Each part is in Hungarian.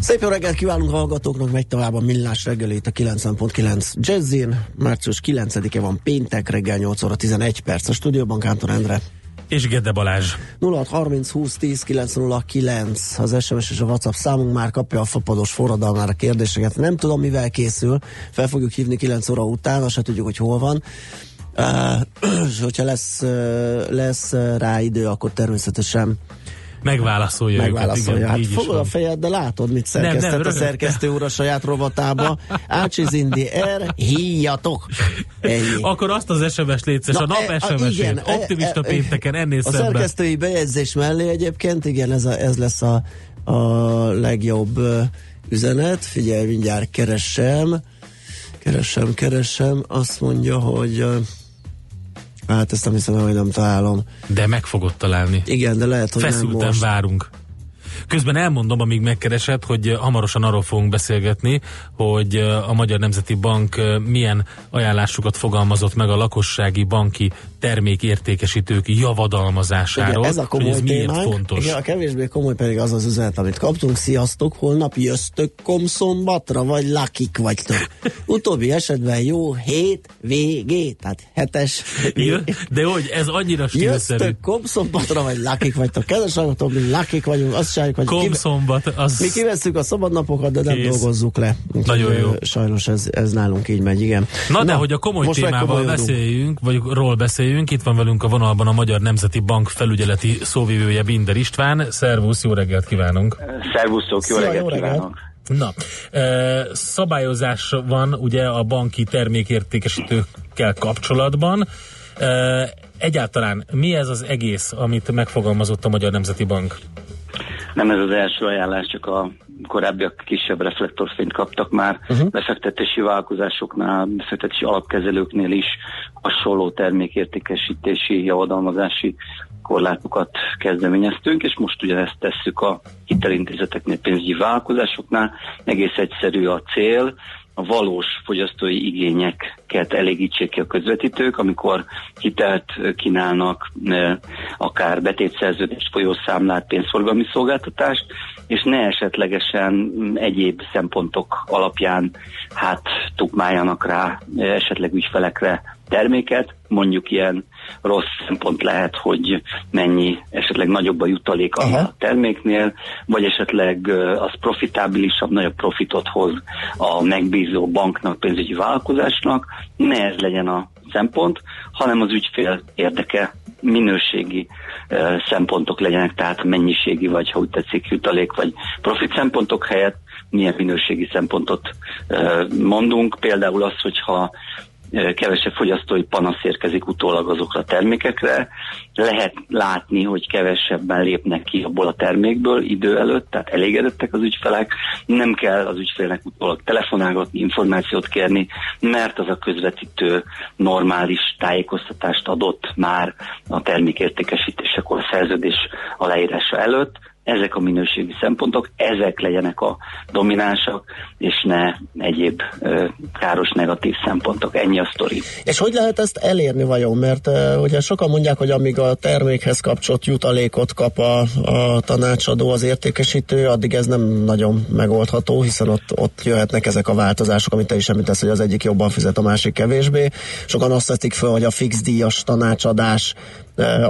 Szép jó reggelt kívánunk hallgatóknak, megy tovább a Millás reggelét a 90.9 Jazzin. Március 9-e van péntek, reggel 8 óra 11 perc a stúdióban, Kántor Endre. És Gede Balázs. 0630 20 10 909 az SMS és a WhatsApp számunk már kapja a fapados forradalmára kérdéseket. Nem tudom, mivel készül. Fel fogjuk hívni 9 óra után, azt se tudjuk, hogy hol van. Uh, és hogyha lesz, uh, lesz rá idő, akkor természetesen Megválaszolja, megválaszolja. őket. Igen, hát fogod van. a fejed, de látod, mit szerkesztett nem, a rögtön. szerkesztő úr a saját rovatába. Ácsiz in the air, híjatok! Ennyi. Akkor azt az SMS létszes, a nap e- a- SMS-ét, igen, e- optimista e- pénteken, ennél A szebben. szerkesztői bejegyzés mellé egyébként, igen, ez, a, ez lesz a, a legjobb üzenet. Figyelj, mindjárt keresem. Keresem, keresem. Azt mondja, hogy hát ezt nem hiszem, hogy nem találom. De meg fogod találni. Igen, de lehet, hogy nem Feszülten most. várunk. Közben elmondom, amíg megkeresed, hogy eh, hamarosan arról fogunk beszélgetni, hogy eh, a Magyar Nemzeti Bank eh, milyen ajánlásokat fogalmazott meg a lakossági banki termékértékesítők javadalmazásáról, Igen, ez a komoly ez miért témánk. fontos. Igen, a kevésbé komoly pedig az az üzenet, amit kaptunk. Sziasztok, holnap jöztök komszombatra, vagy lakik vagytok. Utóbbi esetben jó hét végé, tehát hetes Igen, De hogy ez annyira stílszerű. Jöztök komszombatra, vagy lakik vagytok. Kedves hallgatók, mi lakik vagyunk, azt csináljuk, hogy Komszombat, az... mi kivesszük a szabadnapokat, de nem Kész. dolgozzuk le. Úgyhogy, Nagyon jó. Sajnos ez, ez nálunk így megy, igen. Na, de hogy a komoly témával beszéljünk, vagy ról beszéljünk, itt van velünk a vonalban a Magyar Nemzeti Bank felügyeleti szóvivője Binder István. Szervusz, jó reggelt kívánunk! Szervusztok, jó Szia, reggelt jó reggelt. kívánok! Na, e, szabályozás van ugye a banki termékértékesítőkkel kapcsolatban. E, egyáltalán mi ez az egész, amit megfogalmazott a Magyar Nemzeti Bank? Nem ez az első ajánlás, csak a korábbiak kisebb reflektorfényt kaptak már. Uh-huh. Befektetési vállalkozásoknál, befektetési alapkezelőknél is hasonló termékértékesítési, javadalmazási korlátokat kezdeményeztünk, és most ugyanezt tesszük a hitelintézeteknél, pénzügyi vállalkozásoknál. Egész egyszerű a cél, a valós fogyasztói igényeket elégítsék ki a közvetítők, amikor hitelt kínálnak, ö, akár betétszerződést, folyószámlát, pénzforgalmi szolgáltatást, és ne esetlegesen egyéb szempontok alapján hát tukmáljanak rá ö, esetleg ügyfelekre terméket, mondjuk ilyen rossz szempont lehet, hogy mennyi esetleg nagyobb a jutalék Aha. a terméknél, vagy esetleg az profitábilisabb, nagyobb profitot hoz a megbízó banknak, pénzügyi vállalkozásnak. Ne ez legyen a szempont, hanem az ügyfél érdeke minőségi ö, szempontok legyenek, tehát mennyiségi, vagy ha úgy tetszik, jutalék, vagy profit szempontok helyett milyen minőségi szempontot ö, mondunk. Például az, hogyha kevesebb fogyasztói panasz érkezik utólag azokra a termékekre. Lehet látni, hogy kevesebben lépnek ki abból a termékből idő előtt, tehát elégedettek az ügyfelek. Nem kell az ügyfélnek utólag telefonálgatni, információt kérni, mert az a közvetítő normális tájékoztatást adott már a termékértékesítésekor a szerződés aláírása előtt. Ezek a minőségi szempontok, ezek legyenek a dominánsak, és ne egyéb ö, káros negatív szempontok. Ennyi a sztori. És hogy lehet ezt elérni vajon? Mert uh, ugye sokan mondják, hogy amíg a termékhez kapcsolt jutalékot kap a, a tanácsadó, az értékesítő, addig ez nem nagyon megoldható, hiszen ott, ott jöhetnek ezek a változások, amit te is említesz, hogy az egyik jobban fizet, a másik kevésbé. Sokan azt teszik fel, hogy a fix díjas tanácsadás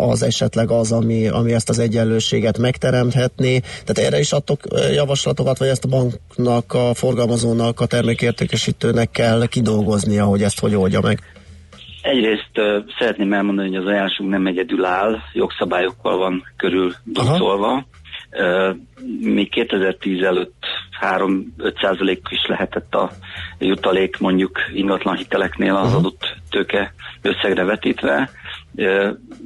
az esetleg az, ami, ami ezt az egyenlőséget megteremthetné. Tehát erre is adtok uh, javaslatokat, vagy ezt a banknak, a forgalmazónak, a termékértékesítőnek kell kidolgoznia, hogy ezt hogy oldja meg? Egyrészt ö, szeretném elmondani, hogy az ajánlásunk nem egyedül áll, jogszabályokkal van körül dolgozolva. Ö, Még 2010 előtt 3-5 százalék is lehetett a jutalék mondjuk ingatlan hiteleknél az adott tőke összegre vetítve.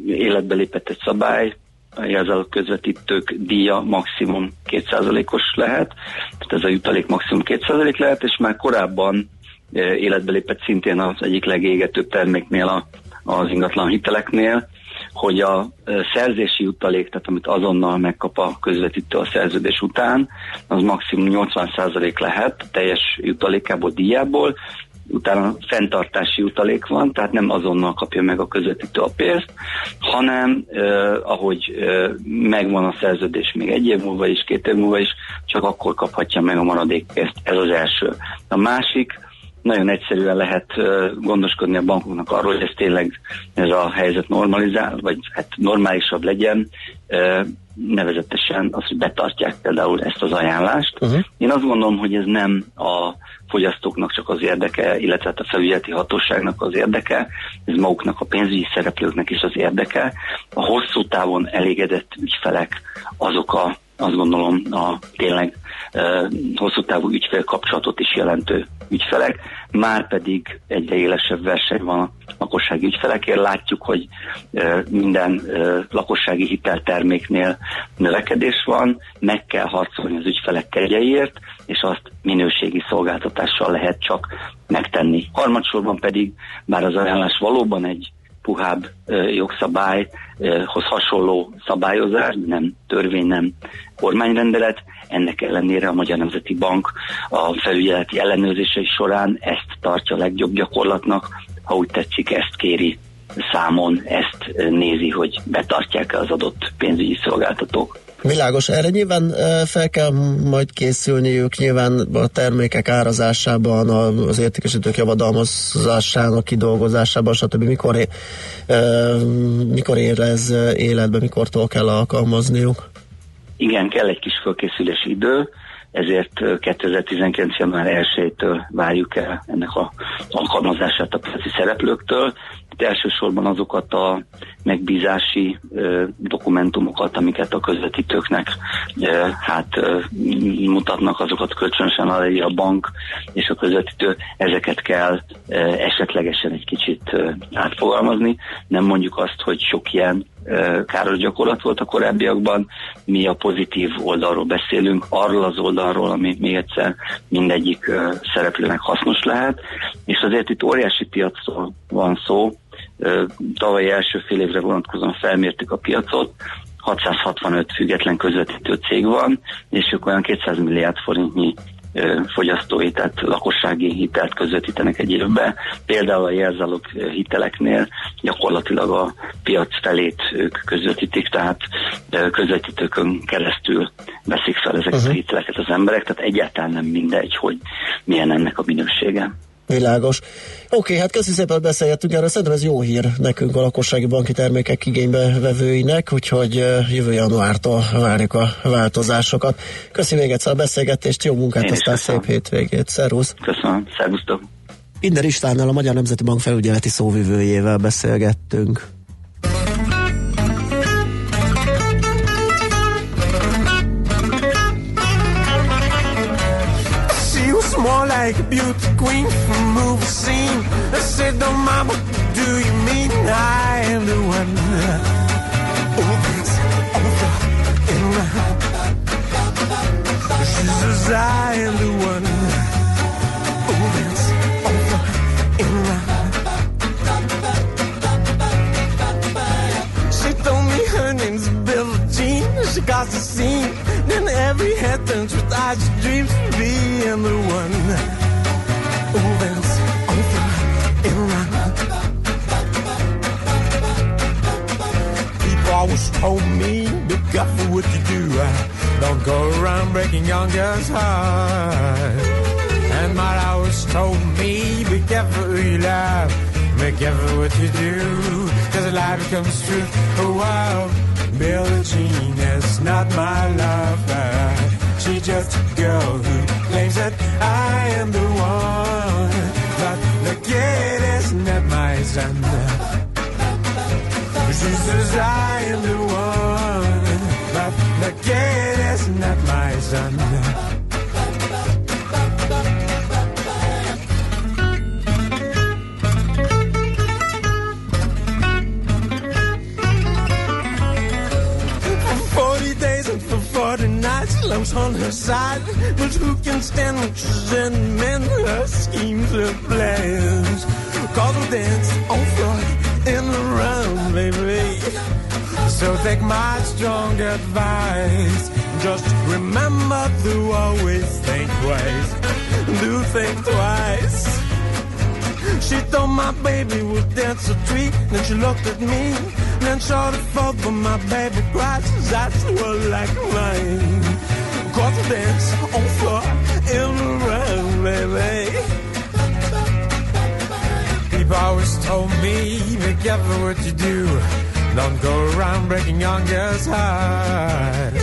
Életbe lépett egy szabály, a jelzálog közvetítők díja maximum 2%-os lehet, tehát ez a jutalék maximum 2% lehet, és már korábban életbe lépett szintén az egyik legégetőbb terméknél a, az ingatlan hiteleknél, hogy a szerzési jutalék, tehát amit azonnal megkap a közvetítő a szerződés után, az maximum 80% lehet teljes jutalékából, díjából, utána fenntartási utalék van, tehát nem azonnal kapja meg a közvetítő a pénzt, hanem eh, ahogy eh, megvan a szerződés még egy év múlva is, két év múlva is, csak akkor kaphatja meg a maradék pénzt. Ez az első. A másik, nagyon egyszerűen lehet gondoskodni a bankoknak arról, hogy ez tényleg ez a helyzet normalizál, vagy hát normálisabb legyen, nevezetesen az, hogy betartják például ezt az ajánlást. Uh-huh. Én azt gondolom, hogy ez nem a fogyasztóknak csak az érdeke, illetve hát a felügyeleti hatóságnak az érdeke, ez maguknak a pénzügyi szereplőknek is az érdeke. A hosszú távon elégedett ügyfelek azok a, azt gondolom, a tényleg e, hosszú távú ügyfél kapcsolatot is jelentő ügyfelek, már pedig egyre élesebb verseny van a lakossági ügyfelekért. Látjuk, hogy minden lakossági hitelterméknél növekedés van, meg kell harcolni az ügyfelek kegyeiért, és azt minőségi szolgáltatással lehet csak megtenni. Harmadsorban pedig, bár az ajánlás valóban egy puhább jogszabályhoz hasonló szabályozás, nem törvény, nem kormányrendelet, ennek ellenére a Magyar Nemzeti Bank a felügyeleti ellenőrzései során ezt tartja a legjobb gyakorlatnak, ha úgy tetszik, ezt kéri számon, ezt nézi, hogy betartják az adott pénzügyi szolgáltatók. Világos, erre nyilván fel kell majd készülniük, nyilván a termékek árazásában, az értékesítők javadalmazásának kidolgozásában, stb. Mikor, mikor ér ez életbe, mikortól kell alkalmazniuk? Igen, kell egy kis fölkészülési idő, ezért 2019. január 1-től várjuk el ennek a alkalmazását a piaci szereplőktől. Itt elsősorban azokat a megbízási ö, dokumentumokat, amiket a közvetítőknek ö, hát ö, mutatnak, azokat kölcsönösen aláírja a bank és a közvetítő, ezeket kell ö, esetlegesen egy kicsit ö, átfogalmazni. Nem mondjuk azt, hogy sok ilyen káros gyakorlat volt a korábbiakban. Mi a pozitív oldalról beszélünk, arról az oldalról, ami még egyszer mindegyik szereplőnek hasznos lehet, és azért itt óriási piacról van szó. Tavalyi első fél évre vonatkozóan felmértük a piacot, 665 független közvetítő cég van, és ők olyan 200 milliárd forintnyi fogyasztói, tehát lakossági hitelt közvetítenek egy évbe. Például a jelzálog hiteleknél gyakorlatilag a piac felét ők közvetítik, tehát közvetítőkön keresztül veszik fel ezeket uh-huh. a mhm. hiteleket az emberek, tehát egyáltalán nem mindegy, hogy milyen ennek a minősége. Világos. Oké, hát köszönjük szépen, hogy beszélgettünk erről. Szerintem ez jó hír nekünk a lakossági banki termékek igénybe vevőinek, úgyhogy jövő januártól várjuk a változásokat. Köszönjük még egyszer a beszélgetést, jó munkát, aztán szép hétvégét. Szervusz! Köszönöm, szervusztok! Inder Istvánnal, a Magyar Nemzeti Bank felügyeleti szóvivőjével beszélgettünk. like a beauty queen "No, mama, do you mean I am the one?" Oh, that's over and round. She says, "I am the one." That's over and round. She told me her name's Billie Jean. She got the scene. Then every head turns with eyes dreams of being the one. Told me, be careful what you do. Eh? Don't go around breaking young girls' hearts. And my always told me, be careful who you love. Be careful what you do, cause a life comes true. Oh wow, Billie Jean is not my lover. She's just a girl who claims that I am the one. But the kid is not my. She says I am the one, but the kid is not my son. For 40 days and for 40 nights Harlem's on her side, but who can stand when she's in men her schemes and plans? Cause we'll dance on floor in around, baby. So take my strong advice. Just remember to always think twice. Do think twice. She thought my baby would dance a treat. Then she looked at me. Then short it for but my baby cries. His eyes were like mine. Cause we dance on floor in around, baby. People always told me, be careful what you do. Don't go around breaking young girls' heart.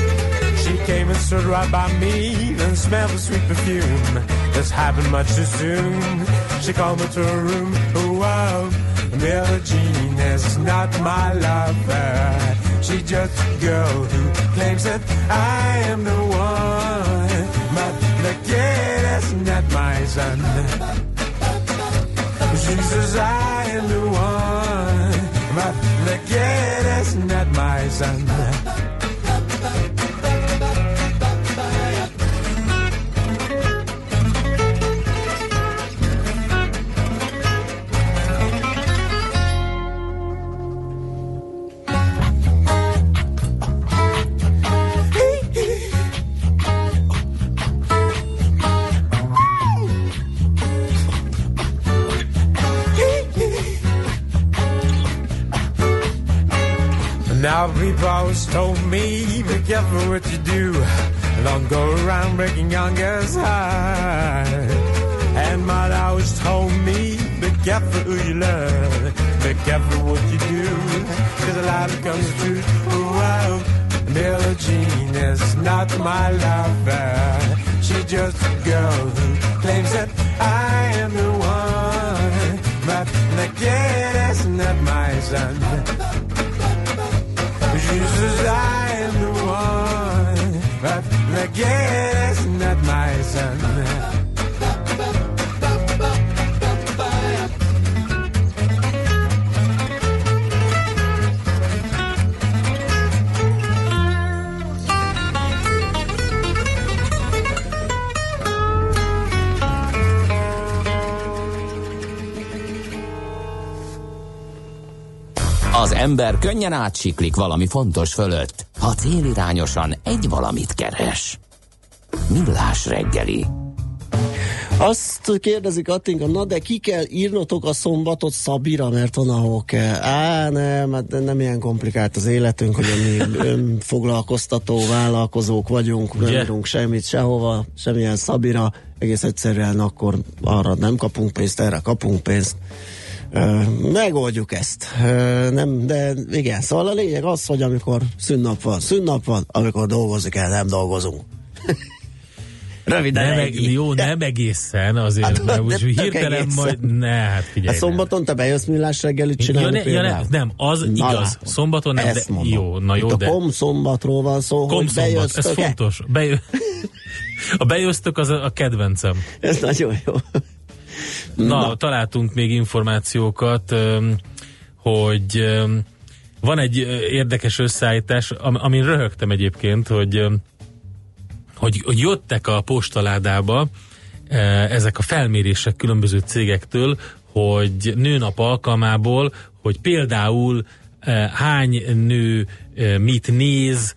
She came and stood right by me, then smelled the sweet perfume. This happened much too soon. She called me to her room. Oh, wow. Billie Jean is not my lover. She's just a girl who claims that I am the one. But the kid is not my son. Says I am the one. But the kid is not my son. Now people always told me, be careful what you do. Don't go around breaking young girls' heart. And my always told me, be careful who you love. Be careful what you do. Cause a lot becomes true. Wow. Billie Jean is not my lover. She's just a girl who claims that I am the one. But the kid is not my son. Jesus, I am the one, but guess not my son. Az ember könnyen átsiklik valami fontos fölött, ha célirányosan egy valamit keres. Millás reggeli. Azt kérdezik Attinga, na de ki kell írnotok a szombatot Szabira, mert van ahol kell. Á, nem, hát nem ilyen komplikált az életünk, hogy mi önfoglalkoztató vállalkozók vagyunk, nem írunk semmit sehova, semmilyen Szabira, egész egyszerűen akkor arra nem kapunk pénzt, erre kapunk pénzt megoldjuk ezt. Nem, de igen, szóval a lényeg az, hogy amikor szünnap van, szünnap van, amikor dolgozik el, nem dolgozunk. Röviden nem, ennyi. Jó, nem egészen azért, hát, mert úgy hirtelen egészen. majd, ne, hát figyelj. A szombaton te bejössz millás reggelit csinálni ja, ne, ja, ne, nem, az na, igaz. Látod. Szombaton nem, de mondom. jó, na jó, Itt de... a kom szombatról van szó, kom hogy szombat, ez fontos. Bejö... a bejöztök az a, a kedvencem. Ez nagyon jó. Na, Na, találtunk még információkat, hogy van egy érdekes összeállítás, amin röhögtem egyébként, hogy, hogy, hogy jöttek a postaládába ezek a felmérések különböző cégektől, hogy nőnap alkalmából, hogy például hány nő mit néz,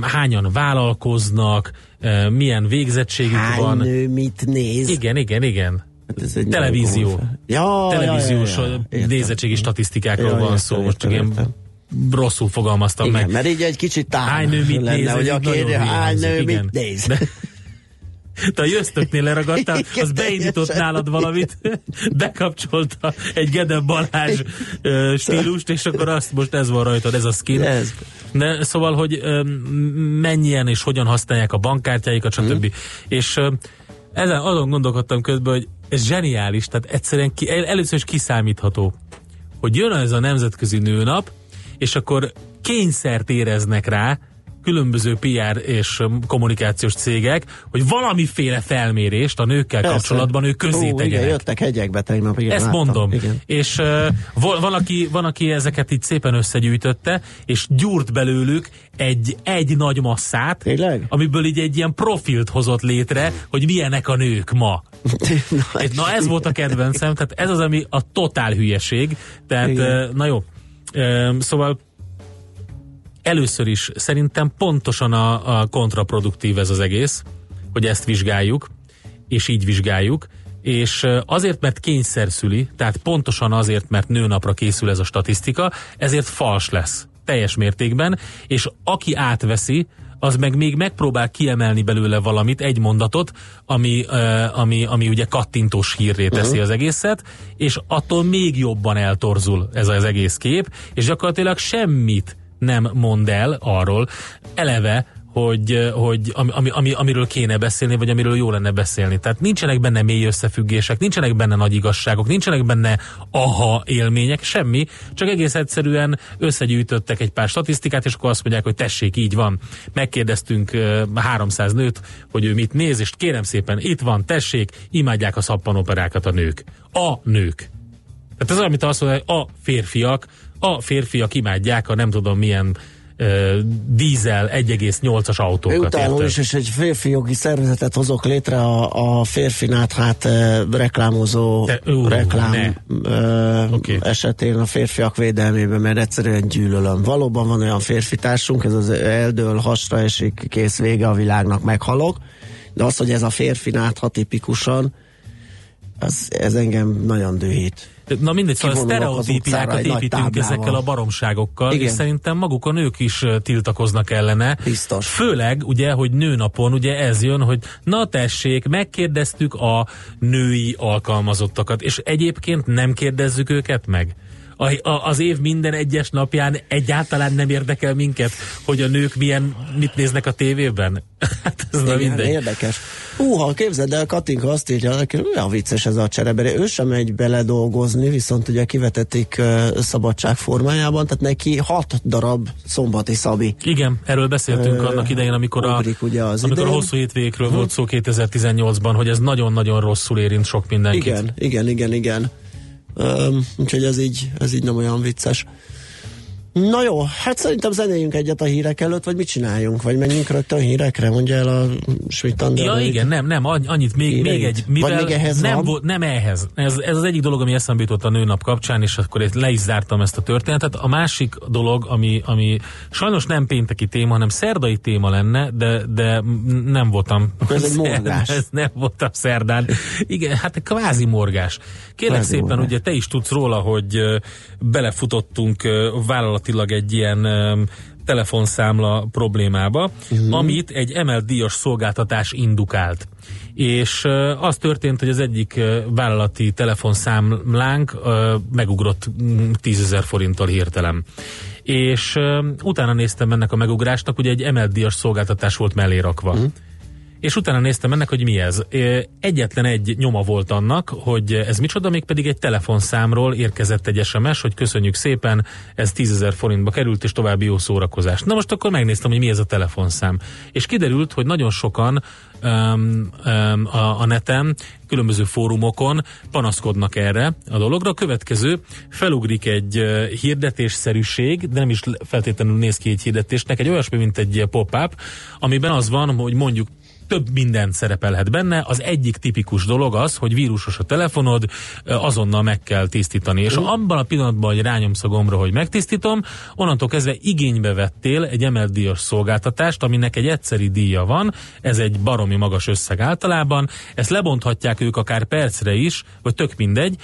hányan vállalkoznak, milyen végzettségük hány van. nő mit néz? Igen, igen, igen. Hát ez egy Televízió. Ja, Televíziós ja, ja, ja, nézettségi statisztikákról ja, van értem, szó. Most csak én rosszul fogalmaztam igen, meg. mert így egy kicsit tág nő mit lenne, néz, hogy a kérdő, hány nő igen. mit néz. De, te a jöztöknél leragadtál, az beindított nálad valamit, bekapcsolta egy Gede Balázs stílust, és akkor azt most ez van rajtad, ez a skin. Ez. De, szóval, hogy mennyien és hogyan használják a bankkártyáikat, stb. Hmm. És ezen azon gondolkodtam közben, hogy ez zseniális, tehát egyszerűen ki, először is kiszámítható, hogy jön ez a nemzetközi nőnap, és akkor kényszert éreznek rá, különböző PR és um, kommunikációs cégek, hogy valamiféle felmérést a nőkkel Persze. kapcsolatban ők közzé Ó, igen, tegyenek. jöttek hegyekbe tegnap, igen. Ezt láttam. mondom. Igen. És uh, van, aki, van, aki ezeket így szépen összegyűjtötte, és gyúrt belőlük egy, egy nagy masszát, Tényleg? amiből így egy ilyen profilt hozott létre, hogy milyenek a nők ma. Na ez volt a kedvencem, tehát ez az, ami a totál hülyeség. Tehát, Igen. uh, na jó. Uh, szóval először is szerintem pontosan a, a kontraproduktív ez az egész, hogy ezt vizsgáljuk, és így vizsgáljuk, és azért, mert kényszer szüli, tehát pontosan azért, mert nőnapra készül ez a statisztika, ezért fals lesz teljes mértékben, és aki átveszi, az meg még megpróbál kiemelni belőle valamit, egy mondatot, ami, ami, ami ugye kattintós hírré teszi uh-huh. az egészet, és attól még jobban eltorzul ez az egész kép, és gyakorlatilag semmit nem mond el arról, eleve, hogy, hogy ami, ami, ami, amiről kéne beszélni, vagy amiről jó lenne beszélni. Tehát nincsenek benne mély összefüggések, nincsenek benne nagy igazságok, nincsenek benne aha élmények, semmi, csak egész egyszerűen összegyűjtöttek egy pár statisztikát, és akkor azt mondják, hogy tessék, így van. Megkérdeztünk uh, 300 nőt, hogy ő mit néz, és kérem szépen, itt van, tessék, imádják a szappanoperákat a nők. A nők. Tehát ez olyan, amit azt mondja, hogy a férfiak, a férfiak imádják a nem tudom milyen uh, dízel 1,8-as autókat. Érted? is, és egy férfi jogi szervezetet hozok létre a, a férfinát hát reklámozó Te- ú, reklám ö, Oké. esetén a férfiak védelmében, mert egyszerűen gyűlölöm. Valóban van olyan férfi társunk, ez az eldől, hasra esik, kész vége a világnak, meghalok, de az, hogy ez a férfinát, ha tipikusan, az, ez engem nagyon dühít. Na mindegy, szóval sztereotípiákat építünk ezekkel a baromságokkal, Igen. és szerintem maguk a nők is tiltakoznak ellene. Biztos. Főleg, ugye, hogy nőnapon ugye ez jön, hogy na tessék, megkérdeztük a női alkalmazottakat, és egyébként nem kérdezzük őket meg. A, a, az év minden egyes napján egyáltalán nem érdekel minket, hogy a nők milyen, mit néznek a tévében. Hát ez Igen, mindegy. érdekes. Húha, képzeld el, Katinka azt írja, neki olyan vicces ez a cserebere. Ő sem megy bele dolgozni, viszont ugye kivetették uh, szabadság formájában, tehát neki hat darab szombati szabi. Igen, erről beszéltünk Ö, annak idején, amikor a, ugye az amikor a idején. hosszú hétvégékről volt szó 2018-ban, hogy ez nagyon-nagyon rosszul érint sok mindenkit. Igen, igen, igen, igen. Úgyhogy ez így, ez így nem olyan vicces. Na jó, hát szerintem zenéljünk egyet a hírek előtt, vagy mit csináljunk? Vagy menjünk rögtön hírekre, mondja el a schmidt Ja, igen, nem, nem, annyi- annyit még, Híreit? még egy, Vagy mivel még ehhez nem, volt, nem ehhez. Ez, ez az egyik dolog, ami eszembe jutott a nőnap kapcsán, és akkor itt le is zártam ezt a történetet. A másik dolog, ami, ami sajnos nem pénteki téma, hanem szerdai téma lenne, de, de nem voltam. Akkor ez egy morgás. Ez nem voltam szerdán. Igen, hát kvázi morgás. Kérlek Kvázi szépen, morgás. ugye te is tudsz róla, hogy belefutottunk ö, vállalatilag egy ilyen telefonszámla problémába, uh-huh. amit egy emelt díjas szolgáltatás indukált. És az történt, hogy az egyik vállalati telefonszámlánk megugrott mm, 10 ezer forinttal hirtelen. És utána néztem ennek a megugrásnak, ugye egy emelt díjas szolgáltatás volt mellé rakva. Uh-huh és utána néztem ennek, hogy mi ez. Egyetlen egy nyoma volt annak, hogy ez micsoda, még pedig egy telefonszámról érkezett egy SMS, hogy köszönjük szépen, ez 10 ezer forintba került, és további jó szórakozást. Na most akkor megnéztem, hogy mi ez a telefonszám. És kiderült, hogy nagyon sokan um, um, a, a neten, különböző fórumokon panaszkodnak erre a dologra. A következő, felugrik egy hirdetésszerűség, de nem is feltétlenül néz ki egy hirdetésnek, egy olyasmi, mint egy pop-up, amiben az van, hogy mondjuk több minden szerepelhet benne. Az egyik tipikus dolog az, hogy vírusos a telefonod, azonnal meg kell tisztítani. És abban a pillanatban, hogy rányomsz a gombra, hogy megtisztítom, onnantól kezdve igénybe vettél egy emelt díjas szolgáltatást, aminek egy egyszeri díja van, ez egy baromi magas összeg általában, ezt lebonthatják ők akár percre is, vagy tök mindegy,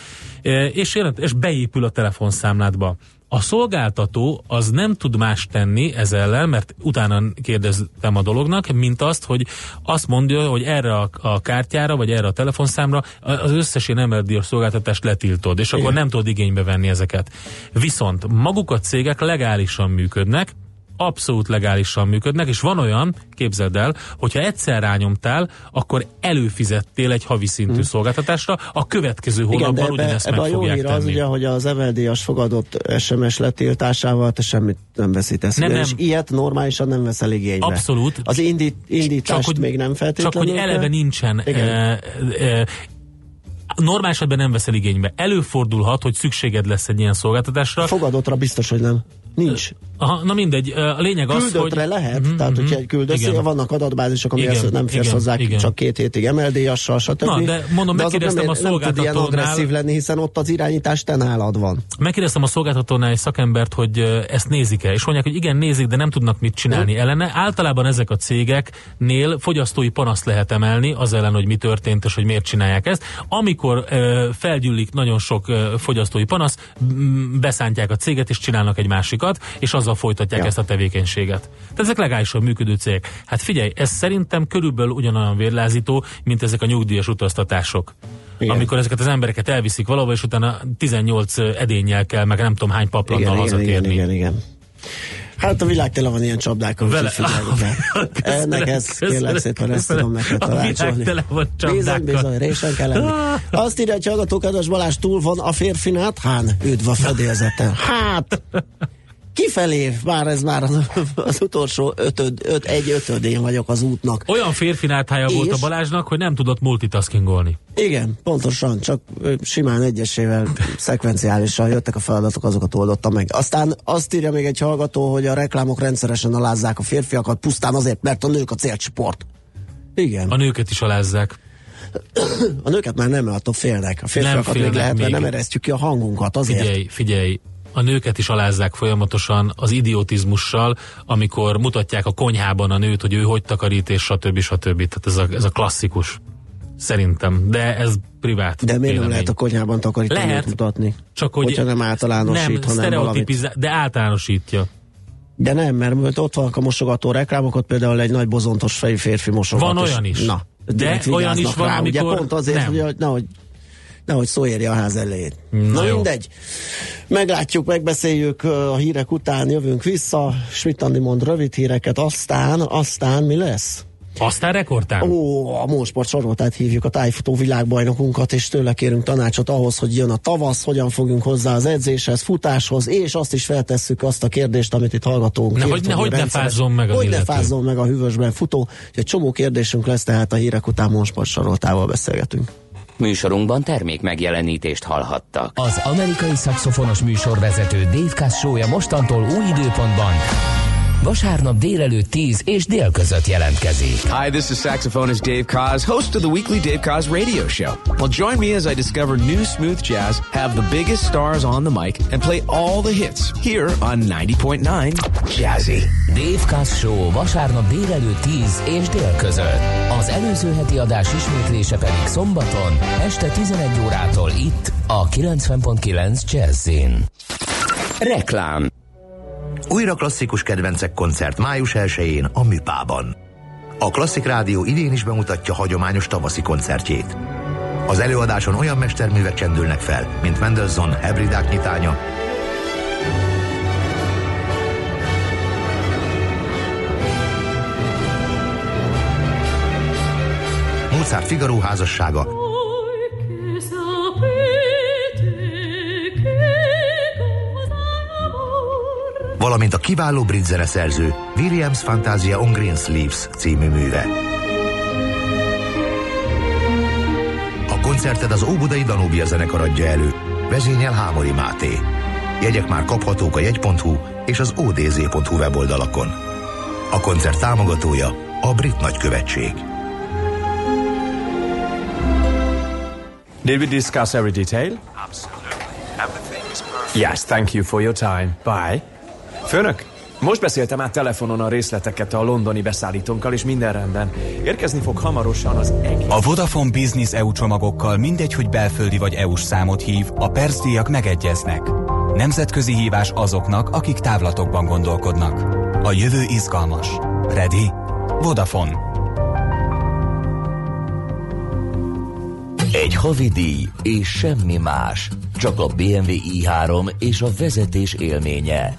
és, és beépül a telefonszámládba. A szolgáltató az nem tud más tenni ez ellen, mert utána kérdeztem a dolognak, mint azt, hogy azt mondja, hogy erre a, a kártyára, vagy erre a telefonszámra az összes ilyen emeldíjas szolgáltatást letiltod, és akkor Igen. nem tudod igénybe venni ezeket. Viszont maguk a cégek legálisan működnek, abszolút legálisan működnek, és van olyan, képzeld el, hogyha egyszer rányomtál, akkor előfizettél egy havi szintű hmm. szolgáltatásra, a következő hónapban Igen, de ugyanezt ebbe meg a jó fogják hír tenni. az ugye, hogy az MLD-as fogadott SMS letiltásával te semmit nem veszítesz. Nem, Nem, nem. és ilyet normálisan nem veszel igénybe. Abszolút. Az indít, indítást Csak hogy- még nem Csak feltétlenül. hogy eleve nincsen Igen. e, e, normál esetben nem veszel igénybe. Előfordulhat, hogy szükséged lesz egy ilyen szolgáltatásra. Fogadottra biztos, hogy nem. Nincs. Aha, na mindegy, a lényeg az, hogy... Küldöttre lehet, Mhm, tehát mhm. hogyha egy küldös, Igen. vannak adatbázisok, amihez Igen, nem férsz igen, hozzá igen. csak két hétig MLD-assal, stb. Na, de mondom, azok megkérdeztem nem, a nem tud ilyen szolgáltatónál- agresszív lenni, hiszen ott az irányítás te nálad van. Megkérdeztem a szolgáltatónál egy szakembert, hogy ezt nézik-e, és mondják, hogy igen, nézik, de nem tudnak mit csinálni ellene. Általában ezek a cégeknél fogyasztói panaszt lehet emelni az ellen, hogy mi történt, és hogy miért csinálják ezt. Amikor ö, felgyűlik nagyon sok ö, fogyasztói panasz, beszántják a céget, és csinálnak egy másikat, és azzal folytatják Ja. ezt a tevékenységet. Tehát ezek legálisan működő cégek. Hát figyelj, ez szerintem körülbelül ugyanolyan vérlázító, mint ezek a nyugdíjas utaztatások. Igen. Amikor ezeket az embereket elviszik valahova, és utána 18 edénnyel kell, meg nem tudom hány paplannal Igen, igen, igen, hazatérni. igen, igen. Hát a világ tele van ilyen csapdákkal, Vele- Ennek ez, kérlek szépen, ezt tudom neked tanácsolni. Bizony, bizony, résen kell lenni. Azt írja, hogy hallgató, kedves Balázs, túl van a férfinát? Hán, üdv a fedélzeten. Hát, kifelé, bár ez már az, az utolsó ötöd, öt, egy ötödén vagyok az útnak. Olyan férfi náthája volt a? Balázsnak, hogy nem tudott multitaskingolni. Igen, pontosan, csak simán egyesével, szekvenciálisan jöttek a feladatok, azokat oldottam meg. Aztán azt írja még egy hallgató, hogy a reklámok rendszeresen alázzák a férfiakat, pusztán azért, mert a nők a célcsoport. Igen. A nőket is alázzák. A nőket már nem, attól félnek. A férfiakat még félnek lehet, mert még. nem eresztjük ki a hangunkat azért. Figyelj, figyelj, a nőket is alázzák folyamatosan az idiotizmussal, amikor mutatják a konyhában a nőt, hogy ő hogy takarít, és stb. stb. Tehát ez a, ez a klasszikus. Szerintem. De ez privát. De miért nem lehet a konyhában takarítani Lehet, mutatni? Csak hogy Hogyha nem általánosít, nem, hanem valamit. de általánosítja. De nem, mert ott vannak a mosogató reklámokat, például egy nagy bozontos fejű férfi mosogat. Van olyan is. Na, De olyan is van, rá, ugye amikor pont azért, nem. hogy nehogy, nehogy szó érje a ház elejét. Na Na, jó. mindegy. Meglátjuk, megbeszéljük a hírek után, jövünk vissza. Schmidt Andi mond rövid híreket, aztán, aztán mi lesz? Aztán rekordtán. Ó, a Mósport soroltát hívjuk a tájfutó világbajnokunkat, és tőle kérünk tanácsot ahhoz, hogy jön a tavasz, hogyan fogjunk hozzá az edzéshez, futáshoz, és azt is feltesszük azt a kérdést, amit itt hallgatónk. Ne, hogy ne- hogy ne fázzon meg az Hogy ne illető. fázzon meg a hűvösben futó. Egy csomó kérdésünk lesz, tehát a hírek után Mósport soroltával beszélgetünk. Műsorunkban termék megjelenítést hallhattak. Az amerikai szakszofonos műsorvezető Dave Cassója mostantól új időpontban vasárnap délelőtt 10 és dél között jelentkezik. Hi, this is saxophonist Dave Kaz, host of the weekly Dave Kaz radio show. Well, join me as I discover new smooth jazz, have the biggest stars on the mic, and play all the hits here on 90.9 Jazzy. Dave Cass Show vasárnap délelőtt 10 és dél között. Az előző heti adás ismétlése pedig szombaton este 11 órától itt a 90.9 Jazzin. Reklám Újra klasszikus kedvencek koncert május 1-én a Műpában. A Klasszik Rádió idén is bemutatja hagyományos tavaszi koncertjét. Az előadáson olyan mesterművek csendülnek fel, mint Mendelssohn Hebridák nyitánya, Mozart Figaro házassága, valamint a kiváló brit zeneszerző Williams Fantasia on Green Sleeves című műve. A koncertet az Óbudai Danubia zenekar adja elő, vezényel Hámori Máté. Jegyek már kaphatók a jegy.hu és az odz.hu weboldalakon. A koncert támogatója a Brit Nagykövetség. Did we discuss every detail? Yes, thank you for your time. Bye. Főnök, most beszéltem át telefonon a részleteket a londoni beszállítónkkal, és minden rendben. Érkezni fog hamarosan az egész... A Vodafone Business EU csomagokkal mindegy, hogy belföldi vagy EU-s számot hív, a percdíjak megegyeznek. Nemzetközi hívás azoknak, akik távlatokban gondolkodnak. A jövő izgalmas. Ready? Vodafone. Egy havidíj és semmi más, csak a BMW i3 és a vezetés élménye.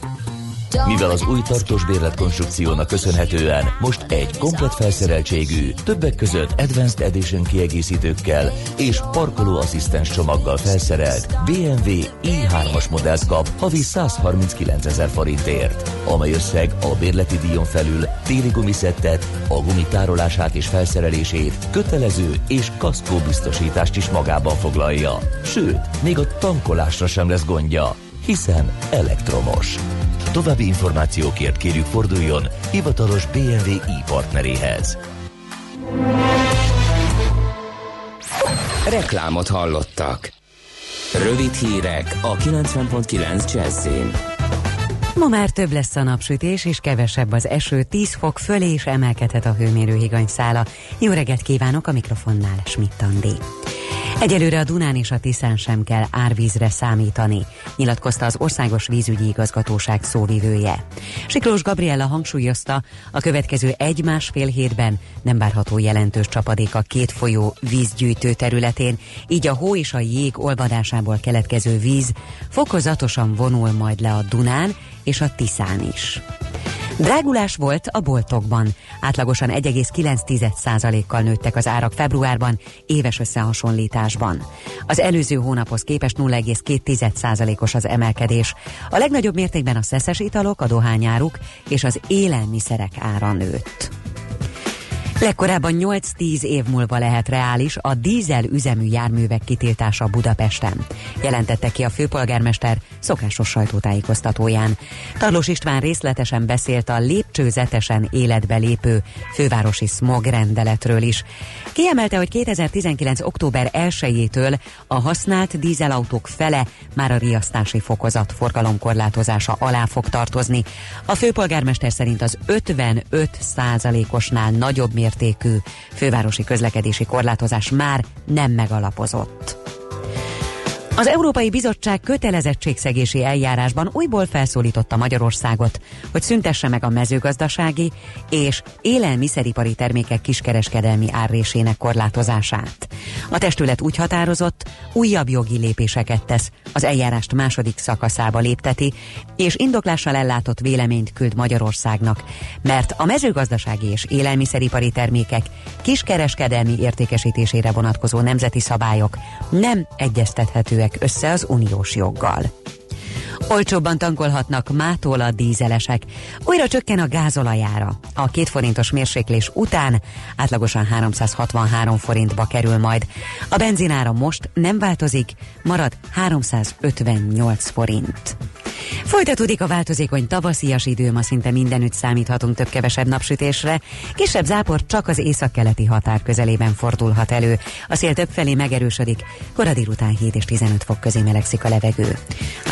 Mivel az új tartós bérletkonstrukciónak köszönhetően most egy komplet felszereltségű, többek között Advanced Edition kiegészítőkkel és parkolóasszisztens csomaggal felszerelt BMW i3-as modellt kap havi 139 ezer forintért, amely összeg a bérleti díjon felül téli gumiszettet, a gumi tárolását és felszerelését, kötelező és kaszkó biztosítást is magában foglalja. Sőt, még a tankolásra sem lesz gondja, hiszen elektromos. További információkért kérjük forduljon hivatalos BMW i partneréhez. Reklámot hallottak. Rövid hírek a 90.9 Jazzin. Ma már több lesz a napsütés, és kevesebb az eső, 10 fok fölé is emelkedhet a hőmérő higanyszála. Jó reggelt kívánok a mikrofonnál, Schmidt Andi. Egyelőre a Dunán és a Tiszán sem kell árvízre számítani, nyilatkozta az Országos Vízügyi Igazgatóság szóvivője. Siklós Gabriella hangsúlyozta, a következő egy-másfél hétben nem várható jelentős csapadék a két folyó vízgyűjtő területén, így a hó és a jég olvadásából keletkező víz fokozatosan vonul majd le a Dunán és a Tiszán is. Drágulás volt a boltokban. Átlagosan 1,9%-kal nőttek az árak februárban, éves összehasonlításban. Az előző hónaphoz képest 0,2%-os az emelkedés. A legnagyobb mértékben a szeszes italok, a dohányáruk és az élelmiszerek ára nőtt. Legkorábban 8-10 év múlva lehet reális a dízel üzemű járművek kitiltása Budapesten, jelentette ki a főpolgármester szokásos sajtótájékoztatóján. Tarlós István részletesen beszélt a lépcsőzetesen életbe lépő fővárosi smog rendeletről is. Kiemelte, hogy 2019. október 1-től a használt dízelautók fele már a riasztási fokozat forgalomkorlátozása alá fog tartozni. A főpolgármester szerint az 55 százalékosnál nagyobb mértékű fővárosi közlekedési korlátozás már nem megalapozott. Az Európai Bizottság kötelezettségszegési eljárásban újból felszólította Magyarországot, hogy szüntesse meg a mezőgazdasági és élelmiszeripari termékek kiskereskedelmi árrésének korlátozását. A testület úgy határozott, újabb jogi lépéseket tesz, az eljárást második szakaszába lépteti, és indoklással ellátott véleményt küld Magyarországnak, mert a mezőgazdasági és élelmiszeripari termékek kiskereskedelmi értékesítésére vonatkozó nemzeti szabályok nem egyeztethetőek össze az uniós joggal. Olcsóbban tankolhatnak mától a dízelesek. Újra csökken a gázolajára. A két forintos mérséklés után átlagosan 363 forintba kerül majd. A benzinára most nem változik, marad 358 forint. Folytatódik a változékony tavaszias idő, ma szinte mindenütt számíthatunk több-kevesebb napsütésre. Kisebb zápor csak az északkeleti határ közelében fordulhat elő. A szél többfelé megerősödik, kora délután 7 és 15 fok közé melegszik a levegő. A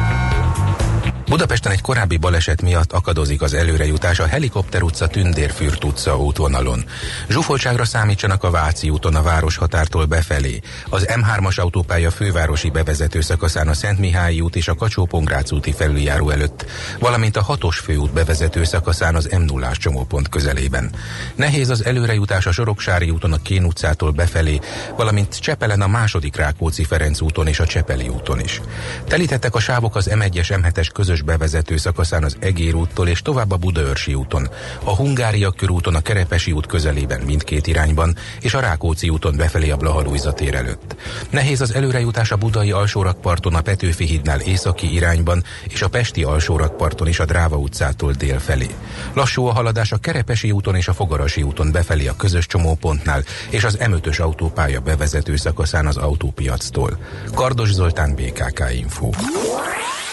Budapesten egy korábbi baleset miatt akadozik az előrejutás a Helikopter utca Tündérfürt utca útvonalon. Zsúfoltságra számítsanak a Váci úton a városhatártól befelé. Az M3-as autópálya fővárosi bevezető szakaszán a Szent Mihályi út és a kacsó úti felüljáró előtt, valamint a hatos főút bevezető szakaszán az m 0 csomópont közelében. Nehéz az előrejutás a Soroksári úton a Kén utcától befelé, valamint Csepelen a második Rákóczi Ferenc úton és a Csepeli úton is. Telítettek a sávok az M1-es M7-es közös bevezető szakaszán az Egér úttól és tovább a Budaörsi úton, a Hungária körúton a Kerepesi út közelében mindkét irányban, és a Rákóczi úton befelé a Blahalújza tér előtt. Nehéz az előrejutás a Budai alsórakparton a Petőfi hídnál északi irányban, és a Pesti alsórakparton is a Dráva utcától dél felé. Lassú a haladás a Kerepesi úton és a Fogarasi úton befelé a közös csomópontnál, és az M5-ös autópálya bevezető szakaszán az autópiactól. Kardos Zoltán, BKK Info.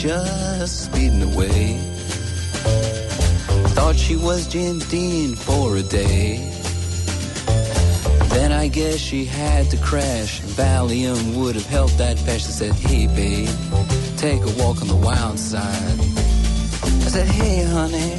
Just speeding away. Thought she was James Dean for a day. Then I guess she had to crash. Valium would have helped that patch. I said, Hey, babe, take a walk on the wild side. I said, Hey, honey,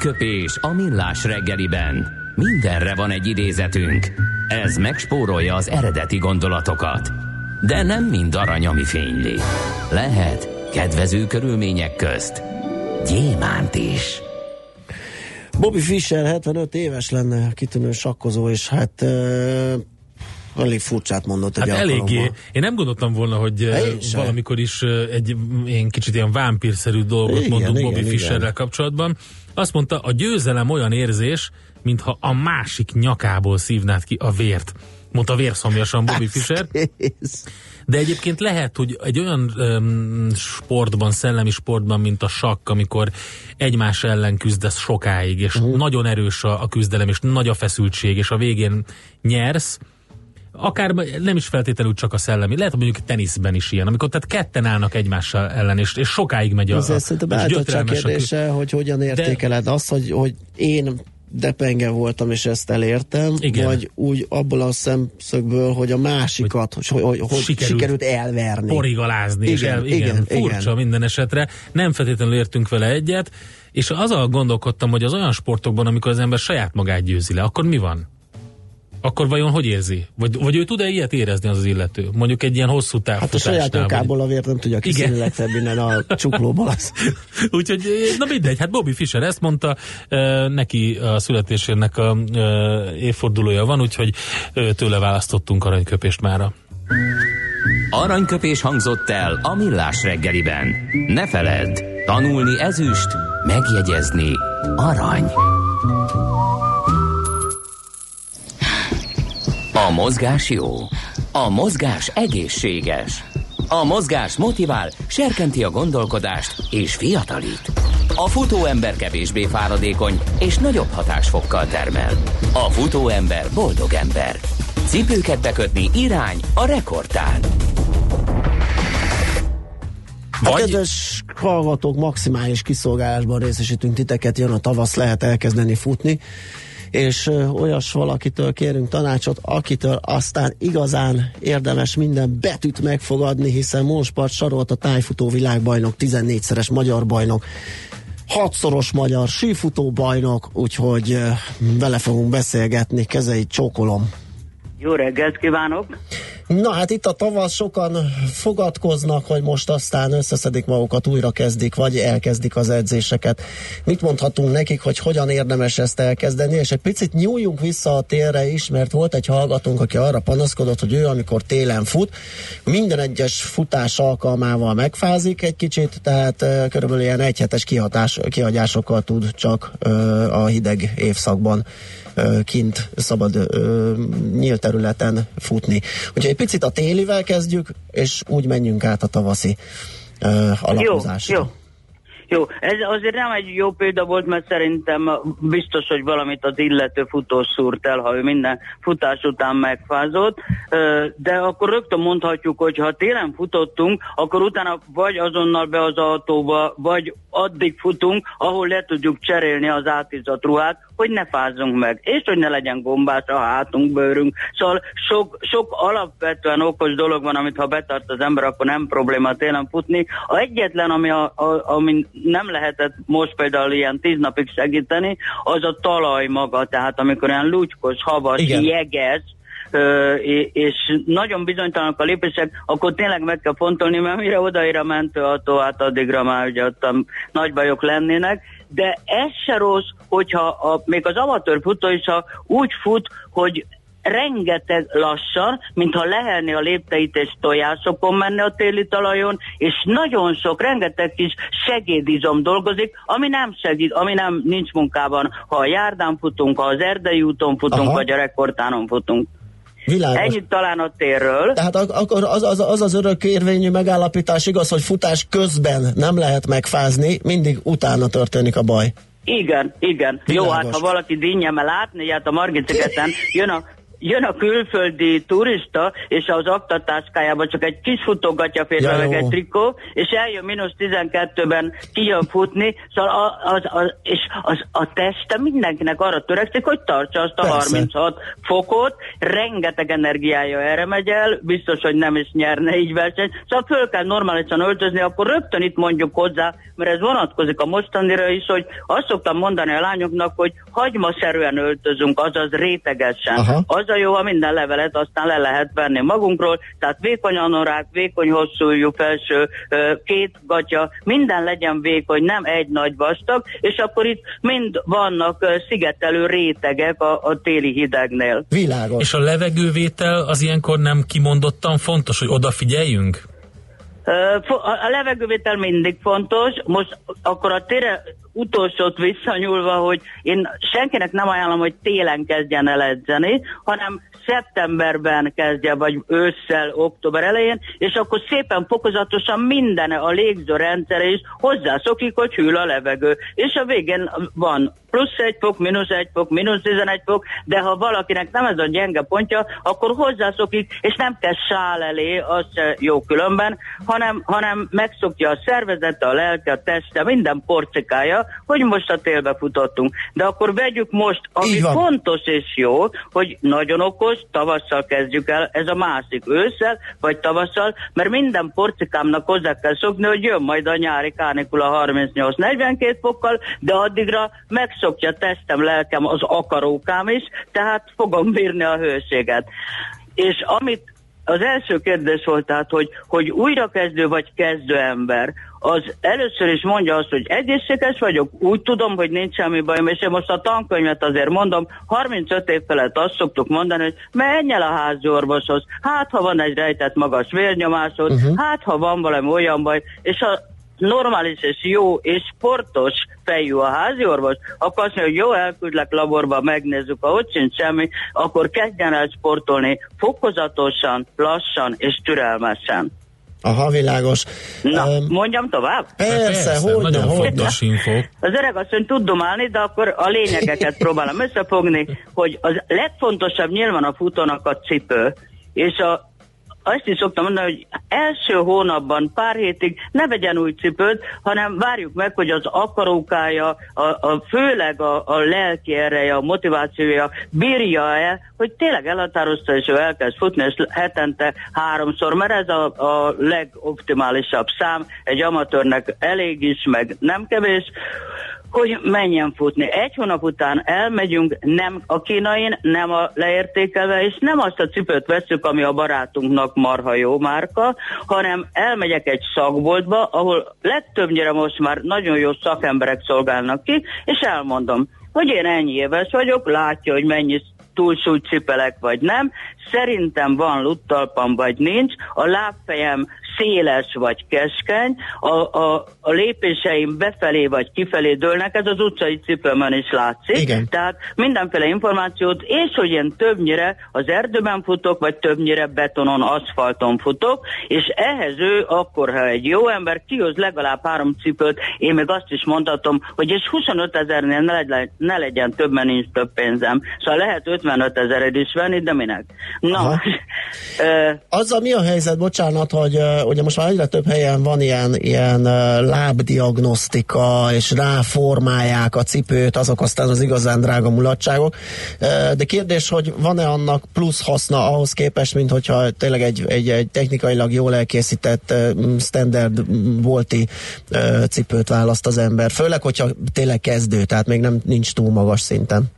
Aranyköpés a millás reggeliben. Mindenre van egy idézetünk. Ez megspórolja az eredeti gondolatokat. De nem mind arany, ami fényli. Lehet kedvező körülmények közt gyémánt is. Bobby Fischer 75 éves lenne, kitűnő sakkozó, és hát elég furcsát mondott egy Hát eléggé. Én nem gondoltam volna, hogy Én eh, valamikor is eh, egy ilyen kicsit ilyen vámpírszerű dolgot Igen, mondott igen, Bobby igen. Fischerrel kapcsolatban. Azt mondta, a győzelem olyan érzés, mintha a másik nyakából szívnád ki a vért. Mondta vérszomjasan Bobby Fischer. De egyébként lehet, hogy egy olyan um, sportban, szellemi sportban, mint a sakk, amikor egymás ellen küzdesz sokáig, és uh-huh. nagyon erős a, a küzdelem, és nagy a feszültség, és a végén nyersz, akár nem is feltétlenül csak a szellemi, lehet, hogy mondjuk teniszben is ilyen, amikor tehát ketten állnak egymással ellen, és, és sokáig megy a, Ez a, szerintem és a kérdése, hogy hogyan értékeled azt, hogy, hogy én depenge voltam, és ezt elértem, Igen. vagy úgy abból a szemszögből, hogy a másikat, hogy, hogy, hogy, Sikerült sikerült, elverni. porigalázni, és Igen, el, igen, igen, furcsa igen. minden esetre. Nem feltétlenül értünk vele egyet, és azzal gondolkodtam, hogy az olyan sportokban, amikor az ember saját magát győzi le, akkor mi van? Akkor vajon hogy érzi? Vagy, vagy ő tud-e ilyet érezni az az illető? Mondjuk egy ilyen hosszú Hát a saját vagy- nyakából a vért nem tudja kiszínni legfeljebb innen a csuklóból. Az. Úgyhogy, na mindegy, hát Bobby Fischer ezt mondta, eh, neki a születésének a eh, évfordulója van, úgyhogy eh, tőle választottunk aranyköpést mára. Aranyköpés hangzott el a millás reggeliben. Ne feledd, tanulni ezüst, megjegyezni arany. A mozgás jó. A mozgás egészséges. A mozgás motivál, serkenti a gondolkodást és fiatalít. A futóember kevésbé fáradékony és nagyobb hatásfokkal termel. A futóember boldog ember. Cipőket bekötni irány a rekordtán. A kedves hallgatók, maximális kiszolgálásban részesítünk titeket, jön a tavasz, lehet elkezdeni futni, és olyas valakitől kérünk tanácsot, akitől aztán igazán érdemes minden betűt megfogadni, hiszen Monspart sarolt a tájfutó világbajnok, 14-szeres magyar bajnok, hatszoros magyar sífutó bajnok, úgyhogy vele fogunk beszélgetni, kezeit csókolom. Jó reggelt kívánok! Na hát itt a tavasz sokan fogadkoznak, hogy most aztán összeszedik magukat, újra kezdik, vagy elkezdik az edzéseket. Mit mondhatunk nekik, hogy hogyan érdemes ezt elkezdeni, és egy picit nyúljunk vissza a térre is, mert volt egy hallgatónk, aki arra panaszkodott, hogy ő amikor télen fut, minden egyes futás alkalmával megfázik egy kicsit, tehát uh, körülbelül ilyen egyhetes kihatás, kihagyásokkal tud csak uh, a hideg évszakban kint szabad nyílt területen futni. Úgyhogy egy picit a télivel kezdjük, és úgy menjünk át a tavaszi alapozásra. Jó, jó. Jó, ez azért nem egy jó példa volt, mert szerintem biztos, hogy valamit az illető futó szúrt el, ha ő minden futás után megfázott, de akkor rögtön mondhatjuk, hogy ha télen futottunk, akkor utána vagy azonnal be az autóba, vagy addig futunk, ahol le tudjuk cserélni az átizott ruhát, hogy ne fázzunk meg, és hogy ne legyen gombás a hátunk, bőrünk. Szóval sok, sok alapvetően okos dolog van, amit ha betart az ember, akkor nem probléma télen futni. A egyetlen, ami, a, a, ami nem lehetett most például ilyen tíz napig segíteni, az a talaj maga, tehát amikor olyan lúcskos, havas, Igen. jeges, és nagyon bizonytalanak a lépések, akkor tényleg meg kell fontolni, mert mire odaér a mentőautó, hát addigra már ugye ott nagy bajok lennének, de ez se rossz, hogyha a, még az amatőr futó is, ha úgy fut, hogy rengeteg lassan, mintha lehelni a lépteit és tojásokon menne a téli talajon, és nagyon sok, rengeteg kis segédizom dolgozik, ami nem segít, ami nem nincs munkában, ha a járdán futunk, ha az erdei úton futunk, Aha. vagy a rekordtánon futunk. Világos. Ennyit talán a térről. Tehát ak- akkor az az, az az örök érvényű megállapítás igaz, hogy futás közben nem lehet megfázni, mindig utána történik a baj. Igen, igen. Jó, Világos. hát ha valaki dinnyemmel látni, hát a Margit-szigeten jön a jön a külföldi turista, és az aktatáskájában csak egy kis futógatja férve, Ja, meg egy trikó, és eljön mínusz 12-ben kijön futni, szóval a, az, az, és az, a teste mindenkinek arra törekszik, hogy tartsa azt a Persze. 36 fokot, rengeteg energiája erre megy el, biztos, hogy nem is nyerne így verseny, szóval föl kell normálisan öltözni, akkor rögtön itt mondjuk hozzá, mert ez vonatkozik a mostanira is, hogy azt szoktam mondani a lányoknak, hogy hagymaszerűen öltözünk, azaz rétegesen. Aha. Az a jó, ha minden levelet aztán le lehet venni magunkról, tehát vékony anorák, vékony hosszújú felső, két gatya, minden legyen vékony, nem egy nagy vastag, és akkor itt mind vannak szigetelő rétegek a, a téli hidegnél. Világos. És a levegővétel az ilyenkor nem kimondottan fontos, hogy odafigyeljünk? A levegővétel mindig fontos. Most akkor a tére utolsót visszanyúlva, hogy én senkinek nem ajánlom, hogy télen kezdjen el edzeni, hanem szeptemberben kezdje, vagy ősszel, október elején, és akkor szépen fokozatosan minden a légzőrendszer is hozzászokik, hogy hűl a levegő. És a végén van plusz egy fok, mínusz egy fok, mínusz 11 fok, de ha valakinek nem ez a gyenge pontja, akkor hozzászokik, és nem kell sál elé, az jó különben, hanem, hanem megszokja a szervezete, a lelke, a teste, minden porcikája, hogy most a télbe futottunk. De akkor vegyük most, ami fontos és jó, hogy nagyon okos, Világos, tavasszal kezdjük el, ez a másik ősszel, vagy tavasszal, mert minden porcikámnak hozzá kell szokni, hogy jön majd a nyári kánikula 38-42 fokkal, de addigra megszokja testem, lelkem, az akarókám is, tehát fogom bírni a hőséget. És amit az első kérdés volt tehát, hogy, hogy újrakezdő vagy kezdő ember, az először is mondja azt, hogy egészséges vagyok, úgy tudom, hogy nincs semmi bajom, és én most a tankönyvet azért mondom, 35 év felett azt szoktuk mondani, hogy menj el a házi orvoshoz, hát ha van egy rejtett magas vérnyomásod, uh-huh. hát ha van valami olyan baj, és a normális és jó és sportos fejű a házi orvos, akkor azt mondja, hogy jó, elküldlek laborba, megnézzük, ha ott sincs semmi, akkor kezdjen el sportolni fokozatosan, lassan és türelmesen. Aha, világos. Na, um, mondjam tovább? Persze, persze hogy nagyon hogy fontos info. Az öreg asszony tud domálni, de akkor a lényegeket próbálom összefogni, hogy az legfontosabb nyilván a futónak a cipő, és a azt is szoktam mondani, hogy első hónapban, pár hétig ne vegyen új cipőt, hanem várjuk meg, hogy az akarókája, a, a főleg a, a lelki ereje, a motivációja bírja el, hogy tényleg elhatározta, és ő elkezd futni, és hetente háromszor, mert ez a, a legoptimálisabb szám, egy amatőrnek elég is, meg nem kevés, hogy menjen futni. Egy hónap után elmegyünk, nem a kínain, nem a leértékelve, és nem azt a cipőt veszük, ami a barátunknak marha jó márka, hanem elmegyek egy szakboltba, ahol legtöbbnyire most már nagyon jó szakemberek szolgálnak ki, és elmondom, hogy én ennyi éves vagyok, látja, hogy mennyi túlsúlyt cipelek, vagy nem. Szerintem van luttalpam, vagy nincs. A lábfejem széles vagy keskeny, a, a, a lépéseim befelé vagy kifelé dőlnek, ez az utcai cipőmön is látszik. Igen. Tehát mindenféle információt, és hogy én többnyire az erdőben futok, vagy többnyire betonon, aszfalton futok, és ehhez ő akkor, ha egy jó ember kihoz legalább három cipőt, én még azt is mondhatom, hogy és 25 ezernél ne legyen, ne legyen több, mert nincs több pénzem. Szóval lehet 55 ezered is venni, de minek? Na, ö, Azzal mi a helyzet, bocsánat, hogy ugye most már egyre több helyen van ilyen, ilyen lábdiagnosztika, és ráformálják a cipőt, azok aztán az igazán drága mulatságok. De kérdés, hogy van-e annak plusz haszna ahhoz képest, mint hogyha tényleg egy, egy, egy technikailag jól elkészített standard volti cipőt választ az ember. Főleg, hogyha tényleg kezdő, tehát még nem nincs túl magas szinten.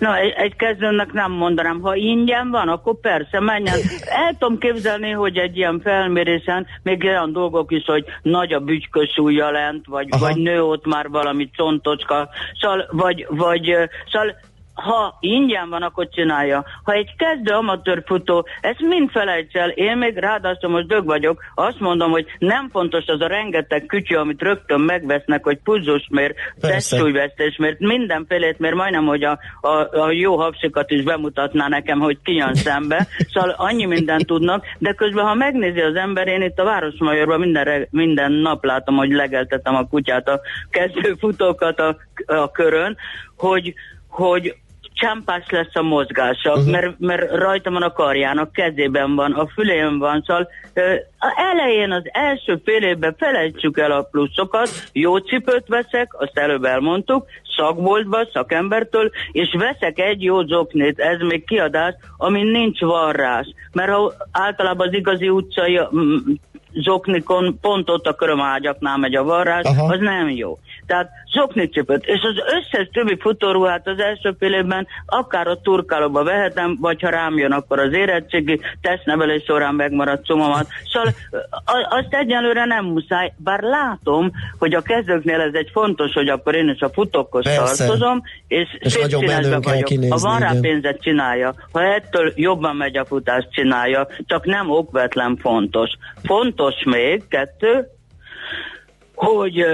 Na, egy, egy kezdőnek nem mondanám, ha ingyen van, akkor persze menjen. El tudom képzelni, hogy egy ilyen felmérésen még olyan dolgok is, hogy nagy a bütykösúlya lent, vagy, vagy nő ott már valami contocska, szóval, vagy, vagy, ö, szóval ha ingyen van, akkor csinálja. Ha egy kezdő amatőr futó, ezt mind felejts el, én még ráadásul most dög vagyok, azt mondom, hogy nem fontos az a rengeteg kütyű, amit rögtön megvesznek, hogy pulzus mér, testsúlyvesztés mér, mindenfélét mér, majdnem, hogy a, a, a jó hapsikat is bemutatná nekem, hogy ki jön szembe. Szóval annyi mindent tudnak, de közben, ha megnézi az ember, én itt a Városmajorban minden, minden nap látom, hogy legeltetem a kutyát, a kezdő futókat a, a körön, hogy, hogy csámpás lesz a mozgása, uh-huh. mert, mert rajta van a karján, a kezében van, a fülén van, szóval a elején, az első fél évben felejtsük el a pluszokat, jó cipőt veszek, azt előbb elmondtuk, szakboltba, szakembertől, és veszek egy jó zoknit, ez még kiadás, amin nincs varrás, mert ha általában az igazi utcai mm, zoknikon pont ott a körömágyaknál megy a varrás, Aha. az nem jó. Tehát zoknicipőt, és az összes többi futóruhát az első fél évben akár a turkálóba vehetem, vagy ha rám jön, akkor az érettségi testnevelés során megmaradt szomomat. Szóval azt egyelőre nem muszáj, bár látom, hogy a kezdőknél ez egy fontos, hogy akkor én is a futókhoz Persze. tartozom, és, És nagyon menőn kell vagyok. kinézni, Ha van rá igen. pénzet csinálja, ha ettől jobban megy a futás, csinálja, csak nem okvetlen fontos. Fontos még, kettő, hogy,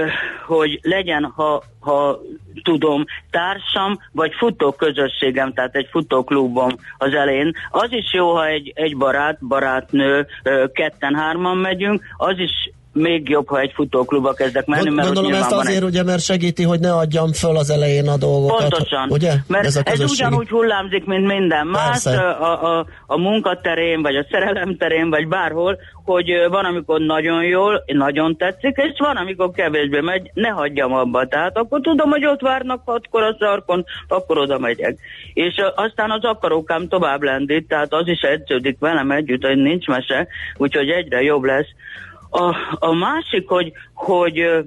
hogy legyen, ha, ha tudom, társam, vagy futóközösségem, tehát egy futóklubom az elején. Az is jó, ha egy, egy barát, barátnő, ketten-hárman megyünk, az is még jobb, ha egy futóklubba kezdek menni, mert Gondolom ezt azért, egy... ugye, mert segíti, hogy ne adjam föl az elején a dolgokat. Pontosan, Ugye? mert ez, a ez ugyanúgy hullámzik, mint minden más a, a, a munkaterén, vagy a szerelem terén, vagy bárhol, hogy van, amikor nagyon jól, nagyon tetszik, és van, amikor kevésbé megy, ne hagyjam abba. Tehát akkor tudom, hogy ott várnak hatkor a sarkon, akkor oda megyek. És aztán az akarókám tovább lendít, tehát az is edződik velem együtt, hogy nincs mese, úgyhogy egyre jobb lesz. A, a másik, hogy, hogy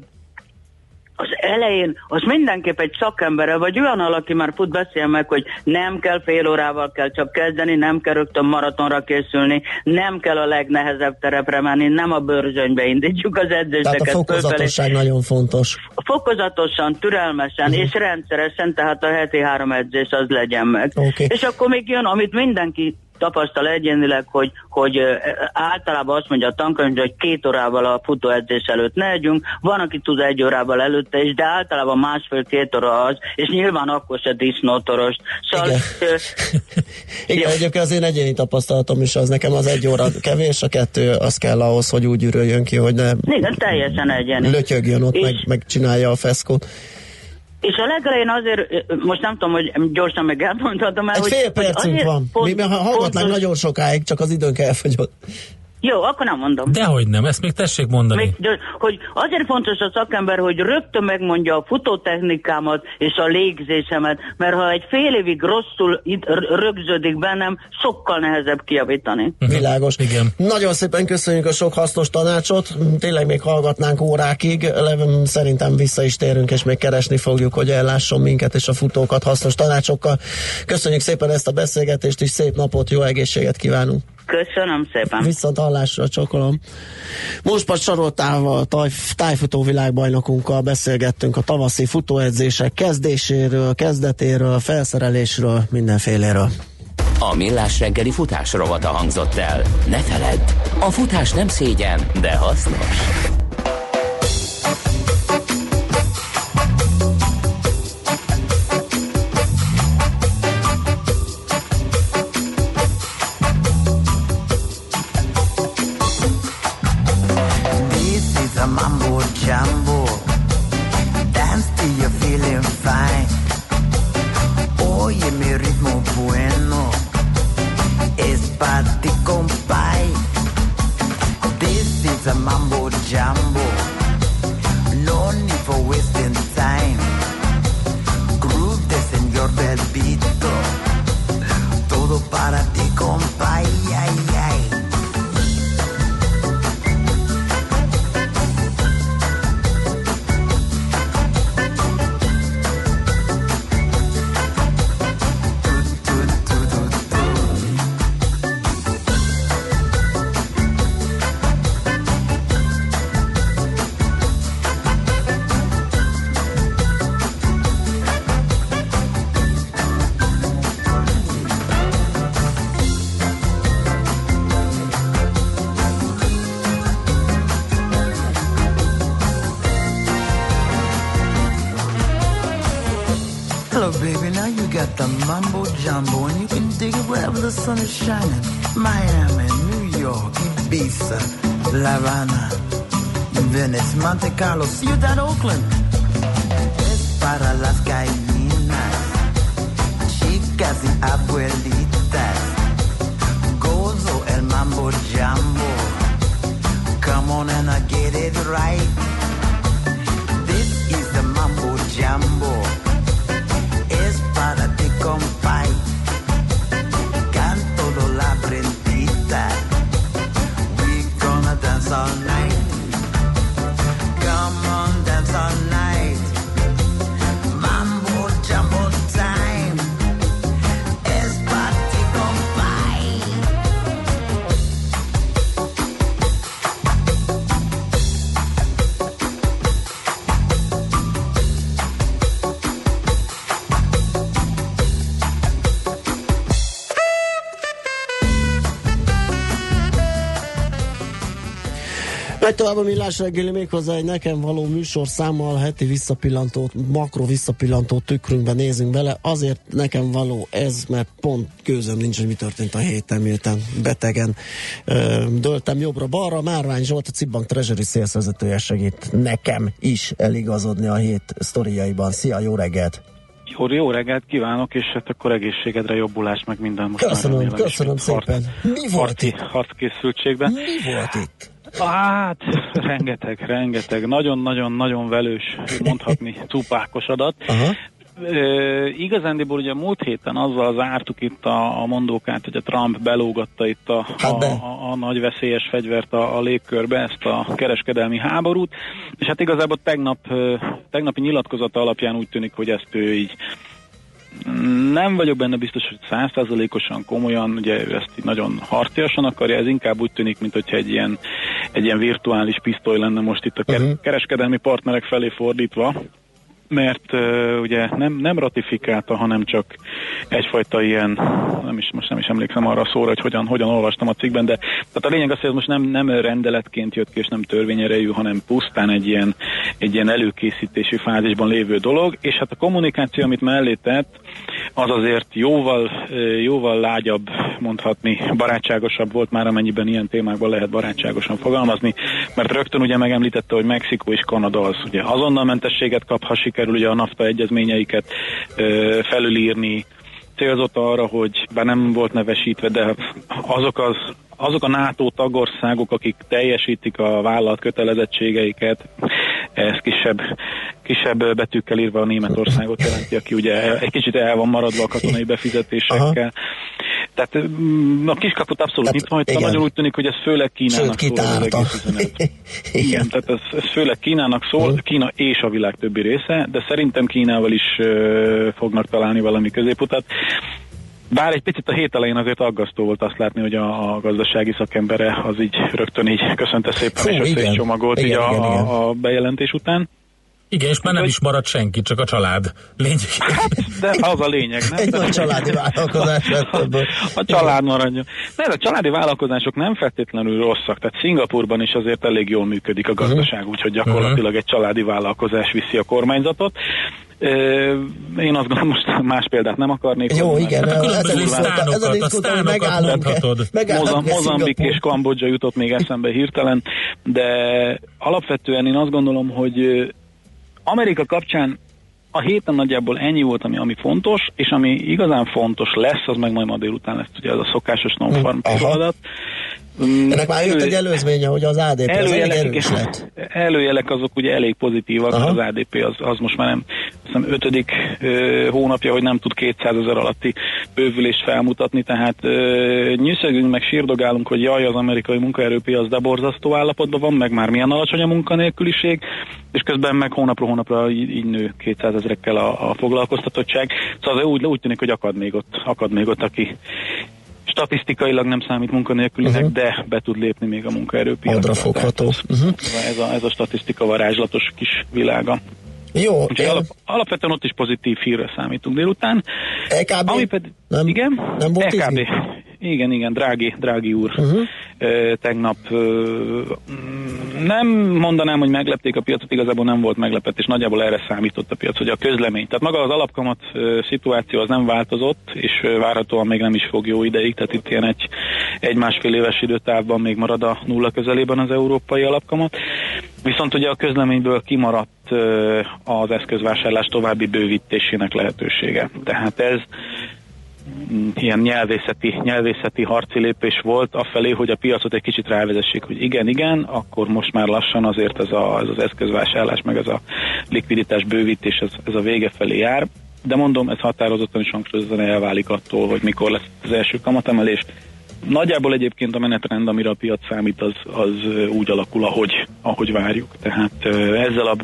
az elején az mindenképp egy szakemberrel, vagy olyan aki már fut beszél meg, hogy nem kell fél órával kell csak kezdeni, nem kell rögtön maratonra készülni, nem kell a legnehezebb terepre menni, nem a bőrzsönybe indítjuk az Tehát a edzéseket fölfelé. fokozatosság nagyon fontos. Fokozatosan, türelmesen uh-huh. és rendszeresen, tehát a heti három edzés az legyen meg. Oké. És akkor még jön, amit mindenki tapasztal egyénileg, hogy, hogy általában azt mondja a tankönyv, hogy két órával a futóedzés előtt ne együnk, van, aki tud egy órával előtte is, de általában másfél-két óra az, és nyilván akkor se disznótoros. Szóval, Igen. Igen, egyébként az én egyéni tapasztalatom is az, nekem az egy óra kevés, a kettő az kell ahhoz, hogy úgy üröljön ki, hogy ne igen, teljesen egyéni. lötyögjön ott, És- meg, meg csinálja a feszkót. És a legelején azért, most nem tudom, hogy gyorsan meg elmondhatom el, Egy hogy, fél percünk van. pont- Mi mert hallgatnánk fontos- nagyon sokáig, csak az időnk elfogyott. Jó, akkor nem mondom. Dehogy nem, ezt még tessék mondani. Még, de, hogy azért fontos a szakember, hogy rögtön megmondja a futótechnikámat és a légzésemet, mert ha egy fél évig rosszul rögződik bennem, sokkal nehezebb kijavítani. Világos. Igen. Nagyon szépen köszönjük a sok hasznos tanácsot. Tényleg még hallgatnánk órákig. Szerintem vissza is térünk, és még keresni fogjuk, hogy ellásson minket és a futókat hasznos tanácsokkal. Köszönjük szépen ezt a beszélgetést, és szép napot, jó egészséget kívánunk. Köszönöm szépen. Viszont hallásra csokolom. Most Pat Saroltával, táj- tájfutó világbajnokunkkal beszélgettünk a tavaszi futóedzések kezdéséről, kezdetéről, felszerelésről, mindenféléről. A Millás reggeli futás rovata hangzott el. Ne feledd, a futás nem szégyen, de hasznos. Fine. Megy tovább a millás reggeli méghozzá egy nekem való műsorszámmal, heti visszapillantót, makro visszapillantó tükrünkbe nézünk bele. Azért nekem való ez, mert pont gőzöm nincs, hogy mi történt a héten, miután betegen ö, döltem jobbra-balra. Márvány Zsolt, a Cibbank Treasury szélszerzetője segít nekem is eligazodni a hét sztoriaiban. Szia, jó reggelt! Jó, jó reggelt kívánok, és hát akkor egészségedre jobbulást, meg minden most Köszönöm, köszönöm szépen. Mi volt harci, itt? harckészültségben. Mi volt itt? Hát, rengeteg, rengeteg, nagyon-nagyon-nagyon velős, mondhatni, cupákos adat. Aha. Ö, igazándiból ugye múlt héten azzal zártuk itt a, a mondókát, hogy a Trump belógatta itt a, a, a, a nagy veszélyes fegyvert a, a légkörbe, ezt a kereskedelmi háborút, és hát igazából tegnap, tegnapi nyilatkozata alapján úgy tűnik, hogy ezt ő így nem vagyok benne biztos, hogy százszázalékosan komolyan, ugye ő ezt így nagyon harciasan akarja, ez inkább úgy tűnik, mint hogyha egy ilyen, egy ilyen virtuális pisztoly lenne most itt a ke- kereskedelmi partnerek felé fordítva, mert uh, ugye nem, nem ratifikálta, hanem csak egyfajta ilyen, nem is, most nem is emlékszem arra a szóra, hogy hogyan, hogyan olvastam a cikkben, de tehát a lényeg az, hogy ez most nem, nem rendeletként jött ki, és nem törvényerejű, hanem pusztán egy ilyen, egy ilyen előkészítési fázisban lévő dolog, és hát a kommunikáció, amit mellé tett, az azért jóval, jóval lágyabb, mondhatni, barátságosabb volt már, amennyiben ilyen témákban lehet barátságosan fogalmazni, mert rögtön ugye megemlítette, hogy Mexikó és Kanada az ugye azonnal mentességet kap, ha sikerül ugye a NAFTA egyezményeiket felülírni, célzott arra, hogy bár nem volt nevesítve, de azok, az, azok a NATO tagországok, akik teljesítik a vállalat kötelezettségeiket, ez kisebb, kisebb betűkkel írva a Németországot jelenti, aki ugye egy kicsit el van maradva a katonai befizetésekkel. Aha. Tehát mm, a kiskaput abszolút nyitva hagyta, igen. nagyon úgy tűnik, hogy ez főleg Kínának Sőt, szól. az kitárta. egész üzenet. Igen, tehát ez, ez főleg Kínának szól, Kína és a világ többi része, de szerintem Kínával is ö, fognak találni valami középutat. Bár egy picit a hét elején azért aggasztó volt azt látni, hogy a, a gazdasági szakembere az így rögtön így köszönte szépen, Fú, és össze is igen. csomagolt így Igen, a, igen, igen. a, a bejelentés után. Igen, és már nem is maradt senki, csak a család. Lényeg. De az a lényeg, nem? Egy nagy családi vállalkozás lett ebből. A család maradjon. De a családi vállalkozások nem feltétlenül rosszak, tehát Szingapurban is azért elég jól működik a gazdaság, úgyhogy gyakorlatilag egy családi vállalkozás viszi a kormányzatot. Én azt gondolom, most más példát nem akarnék. Jó, igen, mert- ez a diszkóta- ez a diszkóta, hogy Mozam- Mozambik és Kambodzsa jutott még eszembe hirtelen, de alapvetően én azt gondolom, hogy Amerika kapcsán a héten nagyjából ennyi volt, ami, ami fontos, és ami igazán fontos lesz, az meg majd ma délután lesz ugye az a szokásos non-farm adat. Ennek már jött egy előzménye, hogy az ADP az Előjelek, erős igen. lett. előjelek azok ugye elég pozitívak, Aha. az ADP az, az most már nem hiszem ötödik ö, hónapja, hogy nem tud 200 ezer alatti bővülést felmutatni, tehát ö, nyűszögünk meg sírdogálunk, hogy jaj, az amerikai munkaerőpiac de borzasztó állapotban van, meg már milyen alacsony a munkanélküliség, és közben meg hónapról hónapra így, így nő 200 ezerekkel a, a foglalkoztatottság. Szóval úgy, úgy tűnik, hogy akad még ott, akad még ott, aki statisztikailag nem számít munkanélkülinek, uh-huh. de be tud lépni még a munkaerőpiacra. Odra fogható. Uh-huh. Ez a, ez a statisztika varázslatos kis világa. Jó. Úgyhogy alap, alapvetően ott is pozitív hírre számítunk délután. EKB? Ami pedig, nem, igen? nem volt EKB. izgi? Igen, igen, drági, drági úr. Uh-huh. Ö, tegnap ö, nem mondanám, hogy meglepték a piacot, igazából nem volt meglepetés, nagyjából erre számított a piac, hogy a közlemény. Tehát maga az alapkamat ö, szituáció az nem változott, és ö, várhatóan még nem is fog jó ideig, tehát itt ilyen egy, egy másfél éves időtávban még marad a nulla közelében az európai alapkamat. Viszont ugye a közleményből kimaradt az eszközvásárlás további bővítésének lehetősége. Tehát ez mm, ilyen nyelvészeti, nyelvészeti harci lépés volt afelé, hogy a piacot egy kicsit rávezessék, hogy igen, igen, akkor most már lassan azért ez, a, ez az eszközvásárlás, meg ez a likviditás bővítés, ez, ez a vége felé jár. De mondom, ez határozottan és hangsúlyozottan elválik attól, hogy mikor lesz az első kamatemelés. Nagyjából egyébként a menetrend, amire a piac számít, az, az úgy alakul, ahogy, ahogy várjuk. Tehát ezzel a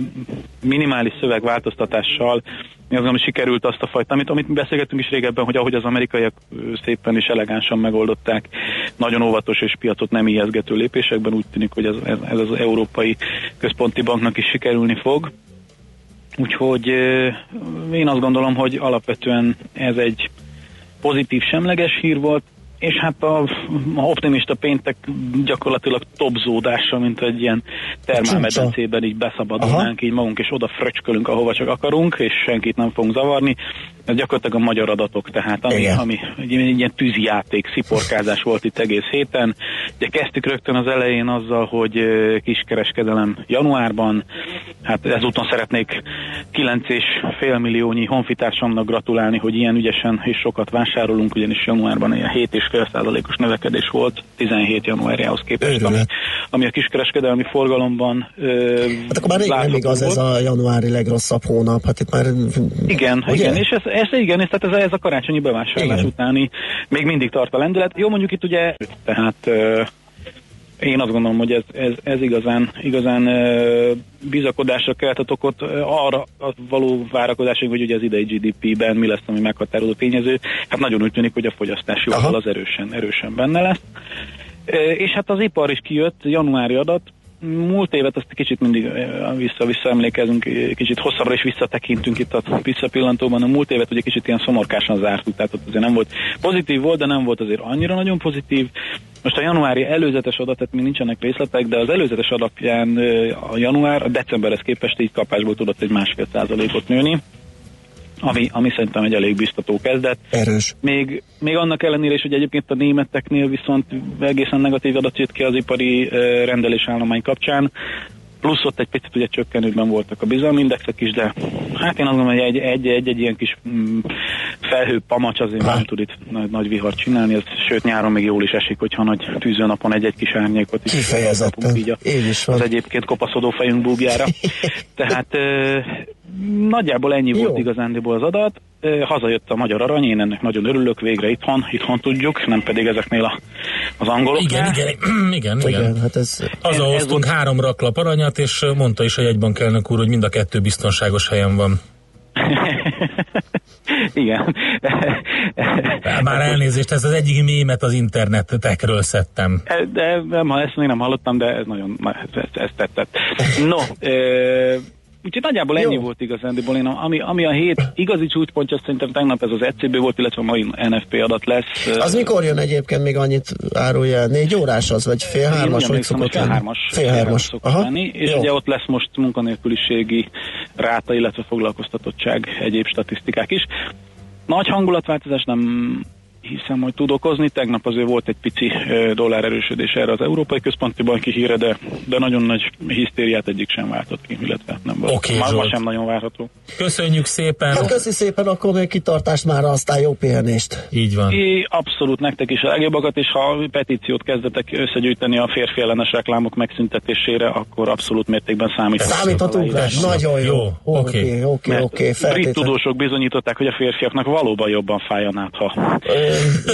minimális szövegváltoztatással mi hogy sikerült azt a fajta, amit, amit mi beszélgettünk is régebben, hogy ahogy az amerikaiak szépen és elegánsan megoldották, nagyon óvatos és piacot nem ijeszgető lépésekben, úgy tűnik, hogy ez, ez, ez az Európai Központi Banknak is sikerülni fog. Úgyhogy én azt gondolom, hogy alapvetően ez egy pozitív semleges hír volt, és hát a, a optimista péntek gyakorlatilag topzódása, mint egy ilyen termálmedencében így beszabadulnánk, így magunk és oda fröcskölünk, ahova csak akarunk, és senkit nem fogunk zavarni. Ez gyakorlatilag a magyar adatok, tehát ami, ami egy, egy ilyen tűzijáték, sziporkázás volt itt egész héten. Ugye kezdtük rögtön az elején azzal, hogy kiskereskedelem januárban, hát ezúton szeretnék 9,5 milliónyi honfitársamnak gratulálni, hogy ilyen ügyesen és sokat vásárolunk, ugyanis januárban ilyen 7,5 százalékos növekedés volt 17 januárjához képest, ami, ami a kiskereskedelmi forgalomban ö, Hát akkor már rég nem igaz ez volt. a januári legrosszabb hónap, hát itt már... Igen, igen, és ez, ez igen, ez, tehát ez, ez a karácsonyi bevásárlás Igen. utáni még mindig tart a lendület. Jó, mondjuk itt ugye, tehát én azt gondolom, hogy ez, ez, ez igazán, igazán bizakodásra keltett okot arra a való várakozásunk, hogy ugye az idei GDP-ben mi lesz, ami meghatározó tényező. Hát nagyon úgy tűnik, hogy a fogyasztási oldal az erősen, erősen benne lesz. És hát az ipar is kijött, januári adat, múlt évet azt kicsit mindig vissza-vissza emlékezünk, kicsit hosszabbra is visszatekintünk itt a visszapillantóban. A múlt évet ugye kicsit ilyen szomorkásan zártuk, tehát ott azért nem volt pozitív volt, de nem volt azért annyira nagyon pozitív. Most a januári előzetes adat, tehát még nincsenek részletek, de az előzetes alapján a január a decemberhez képest így kapásból tudott egy másfél százalékot nőni ami, ami szerintem egy elég biztató kezdet. Erős. Még, még annak ellenére is, hogy egyébként a németeknél viszont egészen negatív adat jött ki az ipari rendelésállomány kapcsán, plusz ott egy picit ugye csökkenőben voltak a bizalmi indexek is, de hát én azt gondolom, hogy egy, egy, egy, egy ilyen kis mm, felhő pamacs azért nem tud itt nagy, nagy vihart csinálni, ez, sőt nyáron még jól is esik, hogyha nagy tűzőnapon egy-egy kis árnyékot is Kifejezetten. így a, is van. az egyébként kopaszodó fejünk búbjára. Tehát nagyjából ennyi Jó. volt igazándiból az adat. Hazajött a magyar arany, én ennek nagyon örülök, végre itthon, itthon tudjuk, nem pedig ezeknél a, az angoloknál. Igen, igen, igen, igen. Igen, hát ez... Hazahoztunk három raklap aranyat, és mondta is a jegybank elnök úr, hogy mind a kettő biztonságos helyen van. Igen. Már elnézést, ez az egyik mémet az internetekről szedtem. De nem, ezt még nem hallottam, de ez nagyon, ez, ez, ez tetszett. No, Úgyhogy nagyjából ennyi Jó. volt igazándiból. Én, a- ami, ami a hét igazi csúcspontja, szerintem tegnap ez az ECB volt, illetve a mai NFP adat lesz. Az mikor jön egyébként még annyit árulja? Négy órás az, vagy fél hármas, hogy szokott fél hármas. Fél hármas. Aha. lenni, és Jó. ugye ott lesz most munkanélküliségi ráta, illetve foglalkoztatottság, egyéb statisztikák is. Nagy hangulatváltozás nem hiszem, hogy tud okozni. Tegnap azért volt egy pici dollár erősödés erre az Európai Központi Banki híre, de, de nagyon nagy hisztériát egyik sem váltott ki, illetve nem volt. Oké, ma, ma sem nagyon várható. Köszönjük szépen! Hát köszi szépen, akkor még kitartást már, aztán jó pihenést. Így van. É, abszolút nektek is a legjobbakat, és ha petíciót kezdetek összegyűjteni a férfi ellenes reklámok megszüntetésére, akkor abszolút mértékben számíthatunk. Számíthatunk rá? Nagyon jó. Jó, oké. Oké, oké, brit tudósok bizonyították, hogy a férfiaknak valóban jobban fáj a nátha.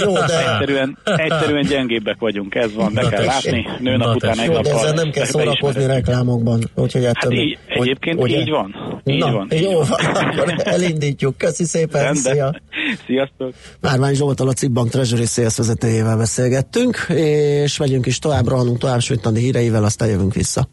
Jó, de... Egyszerűen, egyszerűen gyengébbek vagyunk, ez van, be Na kell tessék. látni, nőnap Na után egy nappal ezzel nem kell szórakozni reklámokban. Úgyhogy Hát ettől, így, egyébként ugye? így van. Így Na, van. jó van, akkor elindítjuk. Köszi szépen, Rendben. szia! Sziasztok! Márvány Zsoltal a Cibbank Treasury Sales vezetőjével beszélgettünk, és megyünk is tovább, rohanunk tovább Smitandi híreivel, aztán jövünk vissza.